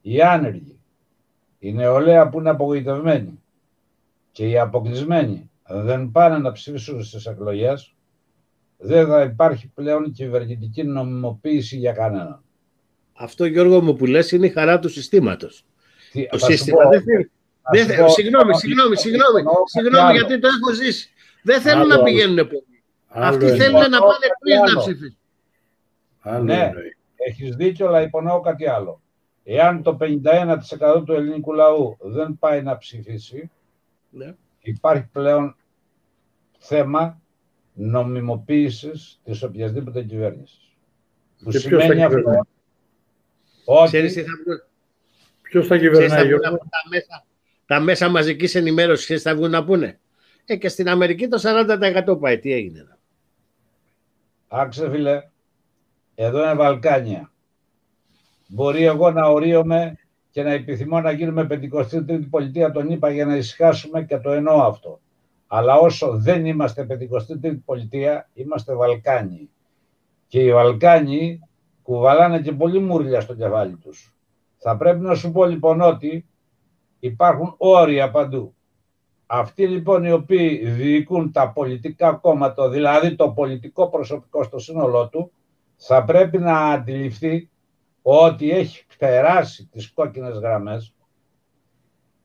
οι άνεργοι, η νεολαία που είναι απογοητευμένοι και οι αποκλεισμένοι δεν πάνε να ψηφίσουν στις εκλογές, δεν θα υπάρχει πλέον κυβερνητική νομιμοποίηση για κανέναν. Αυτό Γιώργο μου που λες είναι η χαρά του συστήματος. το σύστημα δεν θέλει. Συγγνώμη, συγγνώμη, συγγνώμη, συγγνώμη γιατί το έχω ζήσει. Δεν θέλουν να πηγαίνουν πολύ. Αυτοί θέλουν να πάνε πριν να ψηφίσουν. Ναι, έχεις δίκιο, αλλά υπονοώ κάτι άλλο. Εάν το 51% του ελληνικού λαού δεν πάει να ψηφίσει, ναι. υπάρχει πλέον θέμα νομιμοποίησης της οποιασδήποτε κυβέρνησης. Που σημαίνει αυτό όχι. Ξέρεις τι θα βγουν. Ποιος θα κυβερνάει, τα, μέσα, τα μέσα μαζικής ενημέρωσης, ξέρεις θα βγουν να πούνε; Ε, και στην Αμερική το 40% πάει. Τι έγινε. Άξε φίλε, εδώ είναι Βαλκάνια. Μπορεί εγώ να ορίομαι και να επιθυμώ να γίνουμε 53η πολιτεία τον είπα για να ησυχάσουμε και το εννοώ αυτό. Αλλά όσο δεν είμαστε 53η πολιτεία, είμαστε Βαλκάνοι. Και οι Βαλκάνοι κουβαλάνε και πολύ μουρλια στο κεφάλι τους. Θα πρέπει να σου πω λοιπόν ότι υπάρχουν όρια παντού. Αυτοί λοιπόν οι οποίοι διοικούν τα πολιτικά κόμματα, δηλαδή το πολιτικό προσωπικό στο σύνολό του, θα πρέπει να αντιληφθεί ότι έχει περάσει τις κόκκινες γραμμές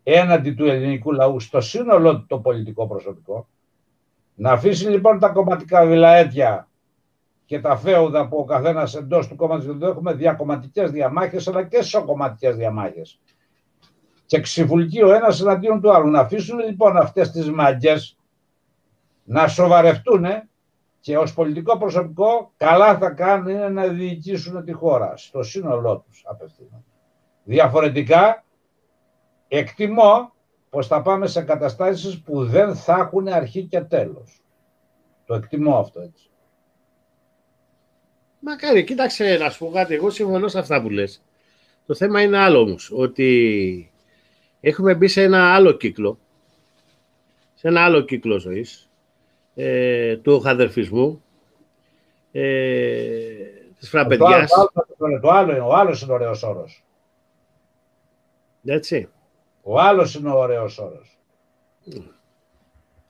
έναντι του ελληνικού λαού στο σύνολό του το πολιτικό προσωπικό, να αφήσει λοιπόν τα κομματικά βιλαέτια και τα φέουδα που ο καθένας εντός του κόμματος δεν έχουμε διακομματικές διαμάχες αλλά και σοκομματικές διαμάχες. Και ξυφουλκεί ο ένας εναντίον του άλλου. Να αφήσουν λοιπόν αυτές τις μαγκέ να σοβαρευτούν και ως πολιτικό προσωπικό καλά θα κάνουν είναι να διοικήσουν τη χώρα στο σύνολό τους απευθύνω. Διαφορετικά εκτιμώ πως θα πάμε σε καταστάσεις που δεν θα έχουν αρχή και τέλος. Το εκτιμώ αυτό έτσι. Μακάρι, κοίταξε να σου πω κάτι. Εγώ συμφωνώ σε αυτά που λες. Το θέμα είναι άλλο όμως, ότι έχουμε μπει σε ένα άλλο κύκλο, σε ένα άλλο κύκλο ζωής, ε, του χαδερφισμού, ε, της φραπεδιάς. Το άλλο, το άλλο, είναι, ο άλλος είναι ωραίος όρος. Έτσι. Ο άλλος είναι ο ωραίος όρος.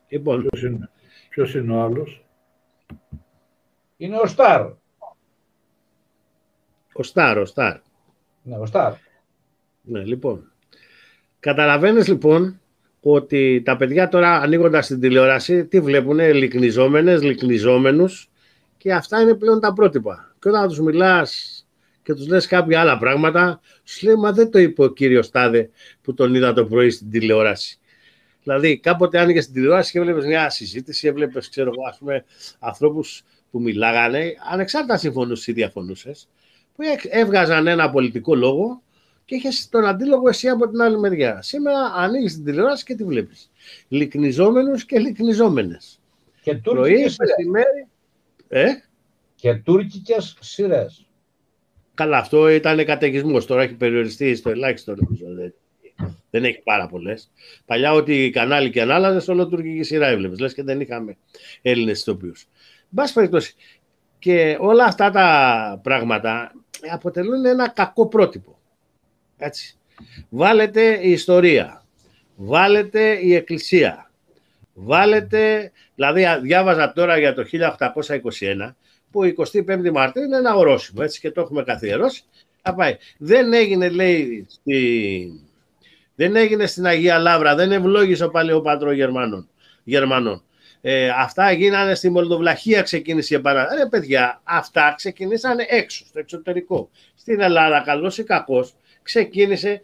Λοιπόν. Ποιος είναι, ποιος είναι ο άλλος; Είναι ο Στάρ. Ο Στάρ, ο Στάρ. Ναι, ο Στάρ. Ναι, λοιπόν. Καταλαβαίνεις λοιπόν ότι τα παιδιά τώρα ανοίγοντας την τηλεόραση τι βλέπουνε, λυκνιζόμενες, λυκνιζόμενους και αυτά είναι πλέον τα πρότυπα. Και όταν τους μιλάς και τους λες κάποια άλλα πράγματα, σου λέει μα δεν το είπε ο κύριος Τάδε που τον είδα το πρωί στην τηλεόραση. Δηλαδή, κάποτε άνοιγες την τηλεόραση και έβλεπες μια συζήτηση, έβλεπες, ξέρω εγώ, ας πούμε, ανθρώπους που μιλάγανε, ανεξάρτητα συμφωνούσες ή διαφωνούσες, που έβγαζαν ένα πολιτικό λόγο και είχες τον αντίλογο εσύ από την άλλη μεριά. Σήμερα ανοίγεις την τηλεόραση και τη βλέπεις. Λυκνιζόμενου και λυκνιζόμενες. Και τουρκικές Ε; Και τουρκικές σειρές. Καλά, αυτό ήταν καταιγισμός. Τώρα έχει περιοριστεί στο ελάχιστο Δεν έχει πάρα πολλές. Παλιά, ό,τι κανάλι και αν άλλαζε, όλο τουρκική σειρά έβλεπες. Λες και δεν είχαμε Έλληνες ηθοποιούς. Μπα περιπτώσει. Και όλα αυτά τα πράγματα αποτελούν ένα κακό πρότυπο. Έτσι. Βάλετε η ιστορία. Βάλετε η εκκλησία. Βάλετε, δηλαδή διάβαζα τώρα για το 1821, που η 25η Μαρτίου είναι ένα ορόσημο, έτσι και το έχουμε καθιερώσει. Θα πάει. Δεν έγινε, λέει, στη... δεν έγινε στην Αγία Λάβρα, δεν ευλόγησε ο παλαιό Γερμανών. Γερμανών. Ε, αυτά γίνανε στη Μολδοβλαχία ξεκίνησε η επανάσταση. Ρε παιδιά, αυτά ξεκινήσανε έξω, στο εξωτερικό. Στην Ελλάδα, καλός ή κακός, ξεκίνησε,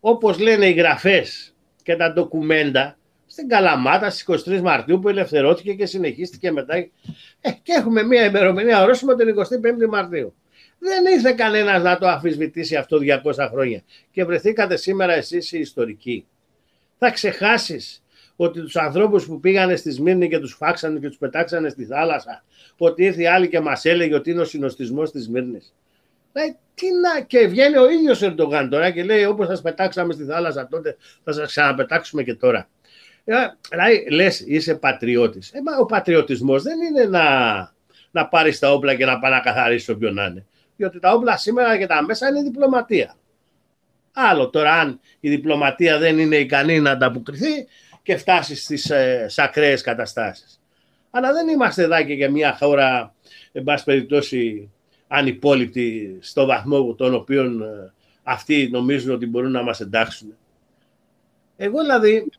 όπως λένε οι γραφές και τα ντοκουμέντα, στην Καλαμάτα στις 23 Μαρτίου που ελευθερώθηκε και συνεχίστηκε μετά. Ε, και έχουμε μια ημερομηνία ορόσημο την 25η Μαρτίου. Δεν ήρθε κανένας να το αφισβητήσει αυτό 200 χρόνια. Και βρεθήκατε σήμερα εσείς οι ιστορικοί. Θα ξεχάσεις ότι τους ανθρώπους που πήγανε στη Σμύρνη και τους φάξανε και τους πετάξανε στη θάλασσα, ότι ήρθε άλλη και μας έλεγε ότι είναι ο συνοστισμός της Σμύρνης. Λέει, τι να... Και βγαίνει ο ίδιος Ερντογάν τώρα και λέει όπως σας πετάξαμε στη θάλασσα τότε θα σας ξαναπετάξουμε και τώρα. Ε, δηλαδή λες είσαι πατριώτης. Ε, ο πατριωτισμός δεν είναι να, να πάρεις τα όπλα και να πάει να καθαρίσεις όποιον να είναι. Διότι τα όπλα σήμερα και τα μέσα είναι διπλωματία. Άλλο τώρα αν η διπλωματία δεν είναι ικανή να ανταποκριθεί και φτάσει στις ε, ακραίες καταστάσεις. Αλλά δεν είμαστε εδώ και για μια χώρα, εν πάση περιπτώσει, ανυπόλοιπτη στο βαθμό τον οποίο ε, αυτοί νομίζουν ότι μπορούν να μας εντάξουν. Εγώ δηλαδή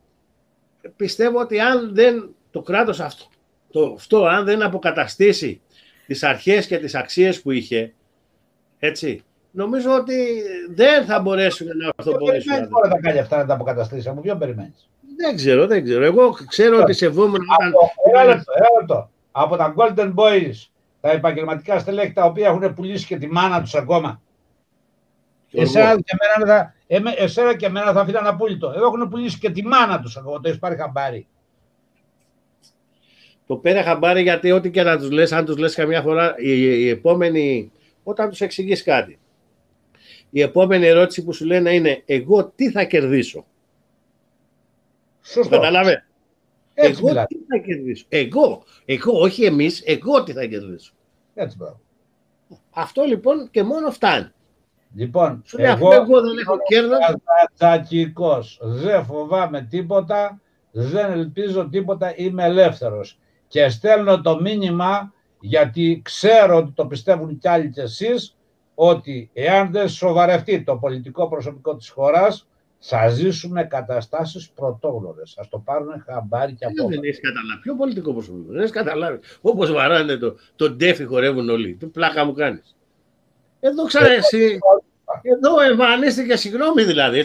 πιστεύω ότι αν δεν το κράτος αυτό, το, αυτό αν δεν αποκαταστήσει τις αρχές και τις αξίες που είχε, έτσι, νομίζω ότι δεν θα μπορέσουν να αυτοπορήσουν. Δεν μπορεί να κάνει αυτά να τα αποκαταστήσει, από ποιον περιμένεις. Δεν ξέρω, δεν ξέρω. Εγώ ξέρω ότι σεβόμουν όταν... Από, από τα Golden Boys, τα επαγγελματικά στελέχη τα οποία έχουν πουλήσει και τη μάνα τους ακόμα. Εσένα και, εμένα, εμέ, εσένα και εμένα θα αφήναν απόλυτο. Εδώ έχουν πουλήσει και τη μάνα τους ακόμα, το έχεις πάρει χαμπάρι. Το πέρα χαμπάρι γιατί ό,τι και να τους λες, αν τους λες καμιά φορά, η, η επόμενη, όταν τους εξηγείς κάτι, η επόμενη ερώτηση που σου λένε είναι εγώ τι θα κερδίσω; Σωστό. Καταλαβαίνω. Εγώ τι θα κερδίσω; Εγώ, εγώ, όχι εμείς, εγώ τι θα κερδίσω; Έτσι μπράβο. Αυτό λοιπόν και μόνο φτάνει. Λοιπόν, Σου λέει, εγώ, εγώ δεν έχω κέρδος. Τσακικός, δεν φοβάμαι τίποτα, δεν ελπίζω τίποτα, είμαι ελεύθερος. Και στέλνω το μήνυμα, γιατί ξέρω ότι το πιστεύουν κι άλλοι κι εσείς, ότι εάν δεν σοβαρευτεί το πολιτικό προσωπικό της χώρας, θα ζήσουμε καταστάσει πρωτόγνωρε. Θα το πάρουν χαμπάρι και από Δεν έχει καταλάβει. Ποιο πολιτικό προσωπικό. Δεν έχει καταλάβει. Όπω βαράνε το, το ντέφι χορεύουν όλοι. Τι πλάκα μου κάνει. Εδώ ξανά εσύ. Εδώ εμφανίστηκε συγγνώμη δηλαδή.